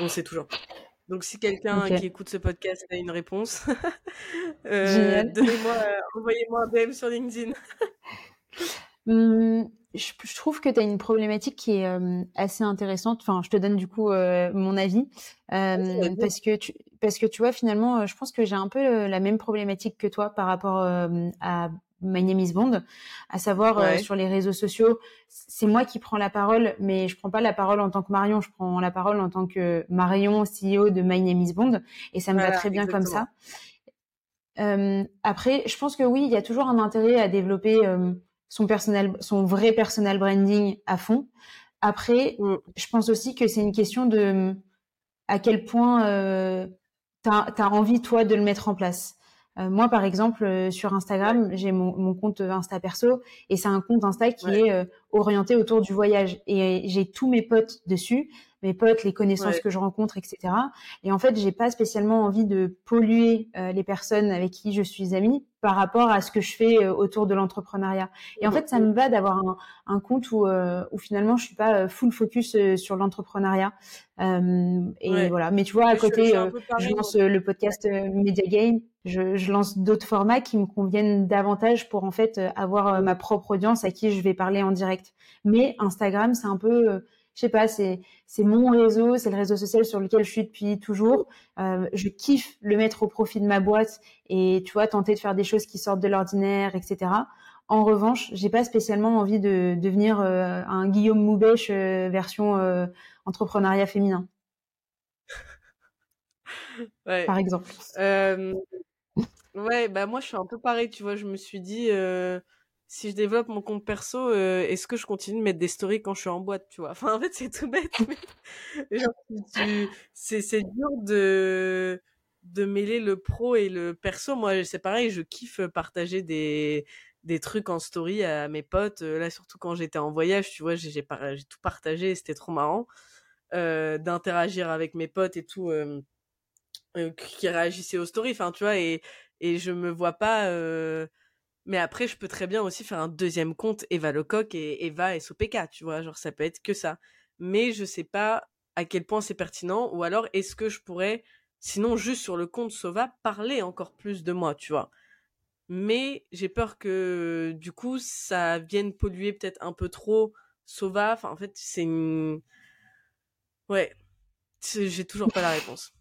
On sait toujours pas. Donc si quelqu'un qui écoute ce podcast a une réponse, euh, donnez-moi, euh, envoyez-moi un DM sur LinkedIn. Mmh, je, trouve que tu as une problématique qui est euh, assez intéressante. Enfin, je te donne du coup mon avis parce que tu, parce que tu vois finalement, je pense que j'ai un peu la même problématique que toi par rapport à My Name is Bond, à savoir euh, sur les réseaux sociaux, c'est moi qui prends la parole, mais je prends pas la parole en tant que Marion, je prends la parole en tant que Marion, CEO de My Name is Bond, et ça me va très bien comme ça. Euh, après, je pense que oui, il y a toujours un intérêt à développer euh, son personnel, son vrai personal branding à fond. Après, mm. je pense aussi que c'est une question de à quel point tu as envie toi de le mettre en place. Euh, moi, par exemple, euh, sur Instagram, j'ai mon, compte Insta perso et c'est un compte Insta qui est euh, orienté autour du voyage. Et j'ai tous mes potes dessus, mes potes, les connaissances que je rencontre, etc. Et en fait, j'ai pas spécialement envie de polluer euh, les personnes avec qui je suis amie par rapport à ce que je fais euh, autour de l'entrepreneuriat. Et en fait, ça me va d'avoir un, un, compte où, euh, où finalement je suis pas full focus sur l'entrepreneuriat. et voilà. Mais tu vois, à côté, je, lance le podcast Media Game. Je, je lance d'autres formats qui me conviennent davantage pour en fait avoir ma propre audience à qui je vais parler en direct. Mais Instagram, c'est un peu je sais pas, c'est c'est mon réseau, c'est le réseau social sur lequel je suis depuis toujours. Euh, je kiffe le mettre au profit de ma boîte et tu vois tenter de faire des choses qui sortent de l'ordinaire, etc. En revanche, j'ai pas spécialement envie de devenir euh, un Guillaume Moubèche euh, version euh, entrepreneuriat féminin. ouais. Par exemple. Ouais, bah moi je suis un peu pareil, tu vois, je me suis dit si je développe mon compte perso, euh, est-ce que je continue de mettre des stories quand je suis en boîte, tu vois? Enfin, en fait, c'est tout bête, mais c'est, dur de de mêler le pro et le perso. Moi, c'est pareil, je kiffe partager des des trucs en story à mes potes. Euh, là, surtout quand j'étais en voyage, tu vois, j'ai, j'ai, tout partagé, c'était trop marrant euh, d'interagir avec mes potes et tout, euh, qui réagissaient aux stories. Enfin, tu vois, et et je me vois pas mais après, je peux très bien aussi faire un deuxième compte Eva Lecoq et Eva SOPK, tu vois, genre ça peut être que ça. Mais je sais pas à quel point c'est pertinent, ou alors est-ce que je pourrais, sinon juste sur le compte Sova, parler encore plus de moi, tu vois? Mais j'ai peur que du coup ça vienne polluer peut-être un peu trop Sova. Enfin, en fait, c'est une. Ouais, j'ai toujours pas la réponse.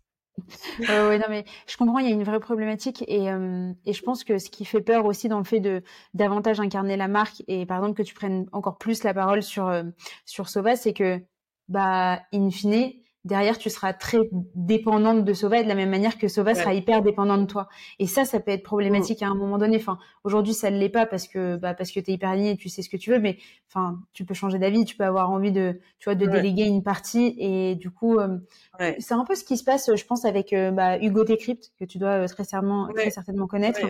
Euh, ouais, non, mais je comprends, il y a une vraie problématique et, euh, et je pense que ce qui fait peur aussi dans le fait de davantage incarner la marque et par exemple que tu prennes encore plus la parole sur euh, sur Sova, c'est que bah in fine, derrière tu seras très dépendante de Sova de la même manière que Sova sera hyper dépendante de toi. Et ça, ça peut être problématique à un moment donné. Enfin, aujourd'hui, ça ne l'est pas parce que bah, parce que t'es hyper aligné et tu sais ce que tu veux, mais enfin, tu peux changer d'avis, tu peux avoir envie de tu vois de déléguer une partie. Et du coup, euh, c'est un peu ce qui se passe, je pense, avec euh, bah, Hugo Décrypte que tu dois euh, très certainement très certainement connaître,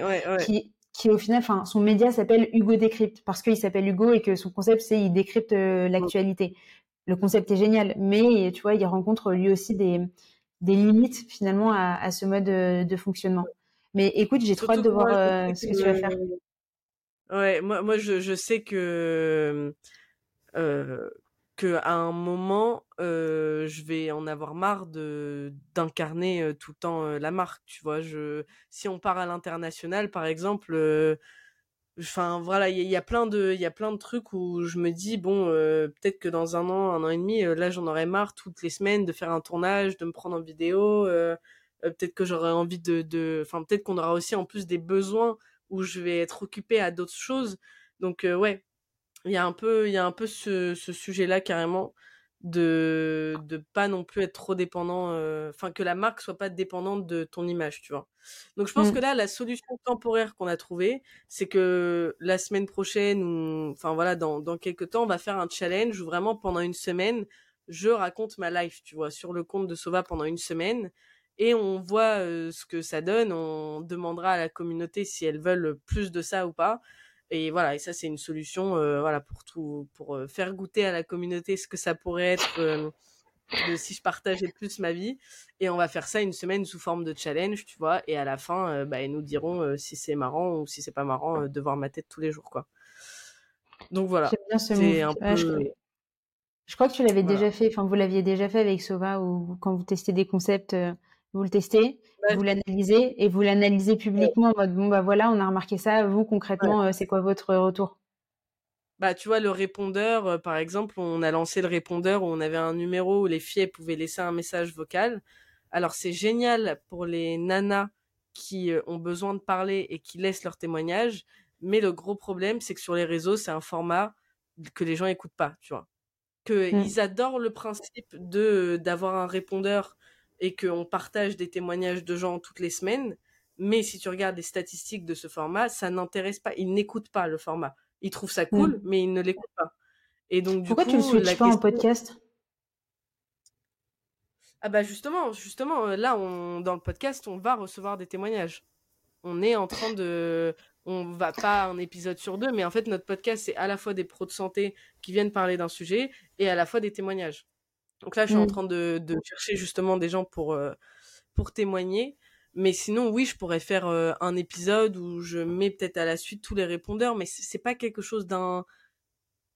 qui qui au final, enfin, son média s'appelle Hugo Décrypte parce qu'il s'appelle Hugo et que son concept c'est il décrypte l'actualité le concept est génial, mais tu vois, il rencontre lui aussi des, des limites finalement à, ce mode de, fonctionnement. Mais écoute, j'ai trop hâte de voir euh, ce que, tu vas faire. Ouais, moi, moi je, je sais que euh, que à un moment, euh, je vais en avoir marre de d'incarner euh, tout le temps la marque. Tu vois, je si on part à l'international, par exemple enfin voilà il y, a plein de il y a plein de trucs où je me dis bon euh, peut-être que dans un an un an et demi euh, là j'en aurais marre toutes les semaines de faire un tournage de me prendre en vidéo euh, peut-être que j'aurais envie de de enfin peut-être qu'on aura aussi en plus des besoins où je vais être occupée à d'autres choses. Donc ouais il y a un peu il y a un peu ce, ce sujet là carrément de de pas non plus être trop dépendant euh, enfin que la marque soit pas dépendante de ton image tu vois. Donc je pense que mmh. là la solution temporaire qu'on a trouvée c'est que la semaine prochaine ou enfin voilà dans dans quelques temps on va faire un challenge où vraiment pendant une semaine je raconte ma life tu vois sur le compte de Sova pendant une semaine et on voit euh, ce que ça donne. On demandera à la communauté si elles veulent plus de ça ou pas et voilà, et ça c'est une solution, euh, voilà, pour tout, pour euh, faire goûter à la communauté ce que ça pourrait être euh, de, si je partageais plus ma vie. Et on va faire ça une semaine sous forme de challenge, tu vois. Et à la fin, bah, ils nous diront si c'est marrant ou si c'est pas marrant de voir ma tête tous les jours, quoi. Donc voilà. C'est un peu. je... crois que tu l'avais déjà fait, enfin vous l'aviez déjà fait avec Sova ou quand vous testez des concepts vous le testez, vous l'analysez et vous l'analysez publiquement en mode bon bah voilà, on a remarqué ça, vous concrètement, euh, c'est quoi votre retour? Bah, tu vois, le répondeur, euh, par exemple, on a lancé le répondeur où on avait un numéro où les filles pouvaient laisser un message vocal. Alors, c'est génial pour les nanas qui euh, ont besoin de parler et qui laissent leur témoignage. Mais le gros problème, c'est que sur les réseaux, c'est un format que les gens écoutent pas, tu vois. Que mmh. ils adorent le principe de d'avoir un répondeur et qu'on partage des témoignages de gens toutes les semaines. Mais si tu regardes les statistiques de ce format, ça n'intéresse pas. Ils n'écoutent pas le format. Ils trouvent ça cool, mm. mais ils ne l'écoutent pas. Et donc, du Pourquoi tu le switches pas en podcast? Ah bah justement, justement, euh, là, on, dans le podcast, on va recevoir des témoignages. On est en train de, on va pas un épisode sur deux, mais en fait, notre podcast, c'est à la fois des pros de santé qui viennent parler d'un sujet et à la fois des témoignages. Donc là, je suis en mmh. train de, de, chercher justement des gens pour, pour témoigner. Mais sinon, oui, je pourrais faire un épisode où je mets peut-être à la suite tous les répondeurs, mais c'est pas quelque chose d'un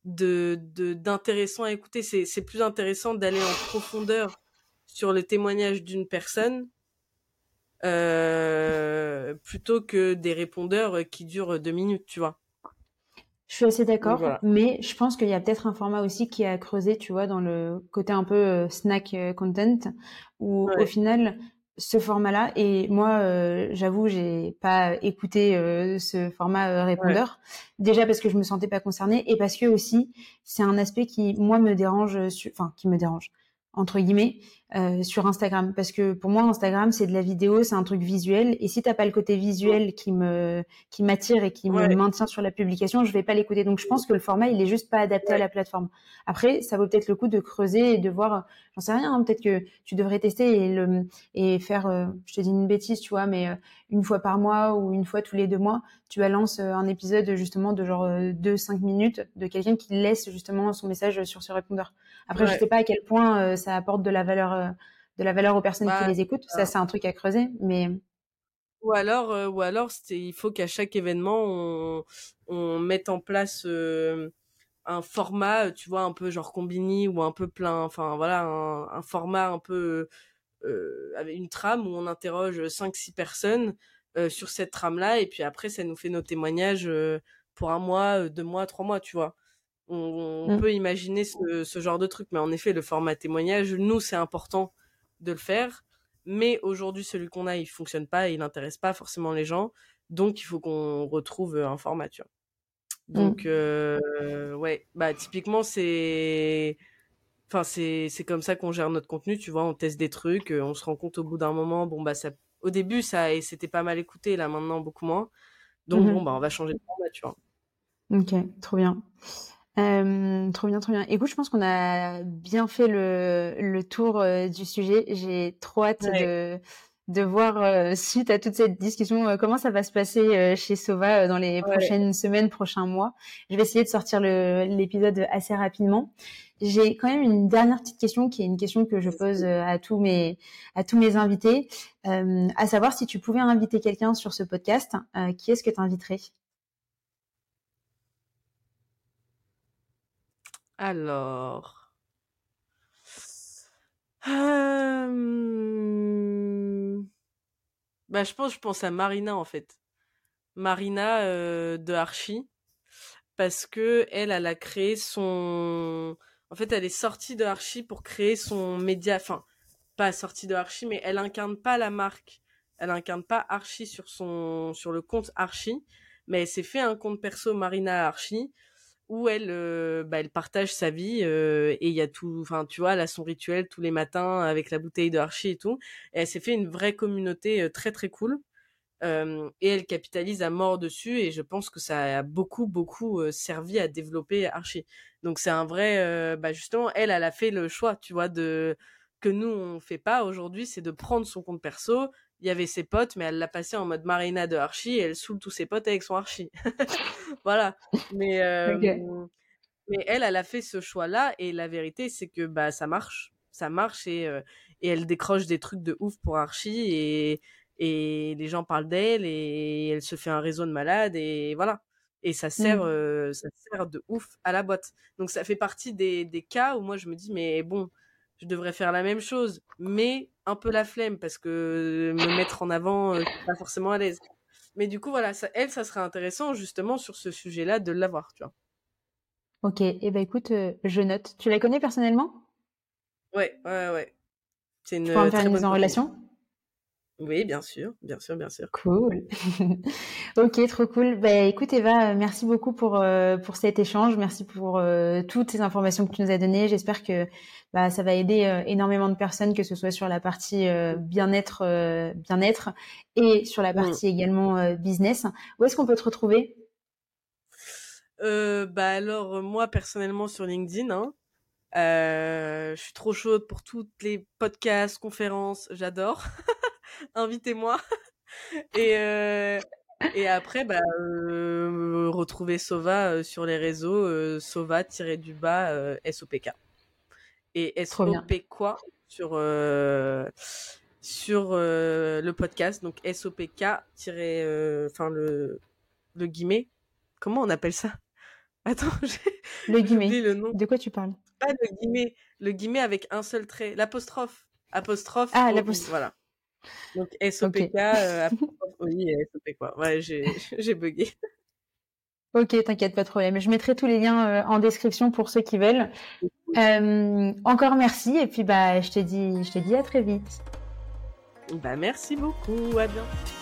de d'intéressant à écouter. C'est plus intéressant d'aller en profondeur sur le témoignage d'une personne euh, plutôt que des répondeurs qui durent deux minutes, tu vois. Je suis assez d'accord, mais je pense qu'il y a peut-être un format aussi qui a creusé, tu vois, dans le côté un peu euh, snack euh, content, où au final, ce format-là, et moi, j'avoue, j'ai pas écouté ce format répondeur, déjà parce que je me sentais pas concernée, et parce que aussi, c'est un aspect qui, moi, me dérange, enfin, qui me dérange entre guillemets euh, sur Instagram. Parce que pour moi Instagram c'est de la vidéo c'est un truc visuel. Et si t'as pas le côté visuel qui me qui m'attire et qui me maintient sur la publication je vais pas l'écouter. Donc je pense que le format il est juste pas adapté à la plateforme. Après ça vaut peut-être le coup de creuser et de voir j'en sais rien hein, peut-être que tu devrais tester et le et faire euh, je te dis une bêtise tu vois mais euh, une fois par mois ou une fois tous les deux mois tu balances un épisode justement de genre 2-5 minutes de quelqu'un qui laisse justement son message sur ce répondeur. Après, je sais pas à quel point ça apporte de la valeur, euh, de la valeur aux personnes qui bah, les écoutent. Ça, c'est un truc à creuser, mais. Ou alors, euh, ou alors, il faut qu'à chaque événement, on, on mette en place un format, tu vois, un peu genre combini ou un peu plein, enfin voilà, un, format un peu avec une trame où on interroge 5-6 personnes sur cette trame-là, et puis après, ça nous fait nos témoignages pour un mois, deux mois, trois mois, tu vois. On, mmh. peut imaginer ce, genre de truc, mais en effet, le format témoignage, nous, c'est important de le faire. Mais aujourd'hui, celui qu'on a, il fonctionne pas, il n'intéresse pas forcément les gens. Donc, il faut qu'on retrouve un format, tu vois. Donc, mmh. euh, ouais, bah, typiquement, c'est. Enfin, c'est comme ça qu'on gère notre contenu, tu vois. On teste des trucs, on se rend compte au bout d'un moment, bon, bah, ça. Au début, ça c'était pas mal écouté, là, maintenant, beaucoup moins. Donc, mmh bon, bah, on va changer de format, tu vois. Ok, trop bien. Euh, trop bien, trop bien. Écoute, je pense qu'on a bien fait le, le tour euh, du sujet. J'ai trop hâte de, de voir, euh, suite à toute cette discussion, comment ça va se passer chez Sova dans les prochaines semaines, prochains mois. Je vais essayer de sortir l'épisode assez rapidement. J'ai quand même une dernière petite question qui est une question que je pose à tous mes, à tous mes invités, à savoir si tu pouvais inviter quelqu'un sur ce podcast, qui est-ce que tu inviterais Alors. Bah, je pense, je pense à Marina en fait. Marina de Archie. Parce que elle, elle a créé son. En fait, elle est sortie de Archie pour créer son média. Enfin, pas sortie de Archie, mais elle incarne pas la marque. Elle incarne pas Archie sur son sur le compte Archie, mais elle s'est fait un compte perso Marina Archie où elle, euh, bah, elle partage sa vie euh, et il y a tout, enfin tu vois, elle a son rituel tous les matins avec la bouteille de Archie et tout. Elle s'est fait une vraie communauté euh, très très cool et elle capitalise à mort dessus et je pense que ça a beaucoup beaucoup servi à développer Archie. Donc c'est un vrai, bah justement, elle, elle a fait le choix, tu vois, de que nous on fait pas aujourd'hui, c'est de prendre son compte perso, il y avait ses potes, mais elle l'a passé en mode Marina de Archie et elle saoule tous ses potes avec son Archie. voilà. Mais, euh, mais elle, elle a fait ce choix-là et la vérité, c'est que bah, ça marche. Ça marche et, euh, et elle décroche des trucs de ouf pour Archie et, et les gens parlent d'elle et elle se fait un réseau de malades et voilà. Et ça sert, mmh. euh, ça sert de ouf à la boîte. Donc ça fait partie des, des cas où moi je me dis, mais bon, je devrais faire la même chose, mais un peu la flemme parce que me mettre en avant, euh, pas forcément à l'aise. Mais du coup, voilà, ça, elle, ça serait intéressant justement sur ce sujet-là de l'avoir, tu vois. Ok, et eh ben écoute, euh, je note. Tu la connais personnellement? Ouais, ouais, ouais. C'est une. Tu peux en faire une mise en relation? Oui, bien sûr, bien sûr, bien sûr. Cool. ok, trop cool. Bah, écoute Eva, merci beaucoup pour euh, pour cet échange. Merci pour euh, toutes ces informations que tu nous as données. J'espère que bah, ça va aider euh, énormément de personnes, que ce soit sur la partie bien-être, bien-être, et sur la mm. partie également business. Où est-ce qu'on peut te retrouver? Bah alors moi personnellement sur LinkedIn. Hein. je suis trop chaude pour toutes les podcasts, conférences, j'adore. invitez-moi. et, euh, et après, bah, euh, retrouver Sova euh, sur les réseaux, Sova-du-bas SOPK. et SOP quoi sur, euh, sur euh, le podcast. Donc SOPK, enfin le, le guillemet. Comment on appelle ça? Attends, le guillemet. Le nom. De quoi tu parles? Pas le guillemet, le guillemet avec un seul trait, l'apostrophe. Apostrophe. Ah, l'apostrophe. Voilà. Donc SOPK, euh, oui, SOP quoi. Ouais, j'ai bugué. Ok, t'inquiète, pas de problème. Je mettrai tous les liens euh, en description pour ceux qui veulent. Euh, encore merci et puis bah je te dis, je te dis à très vite. Bah merci beaucoup, à bientôt.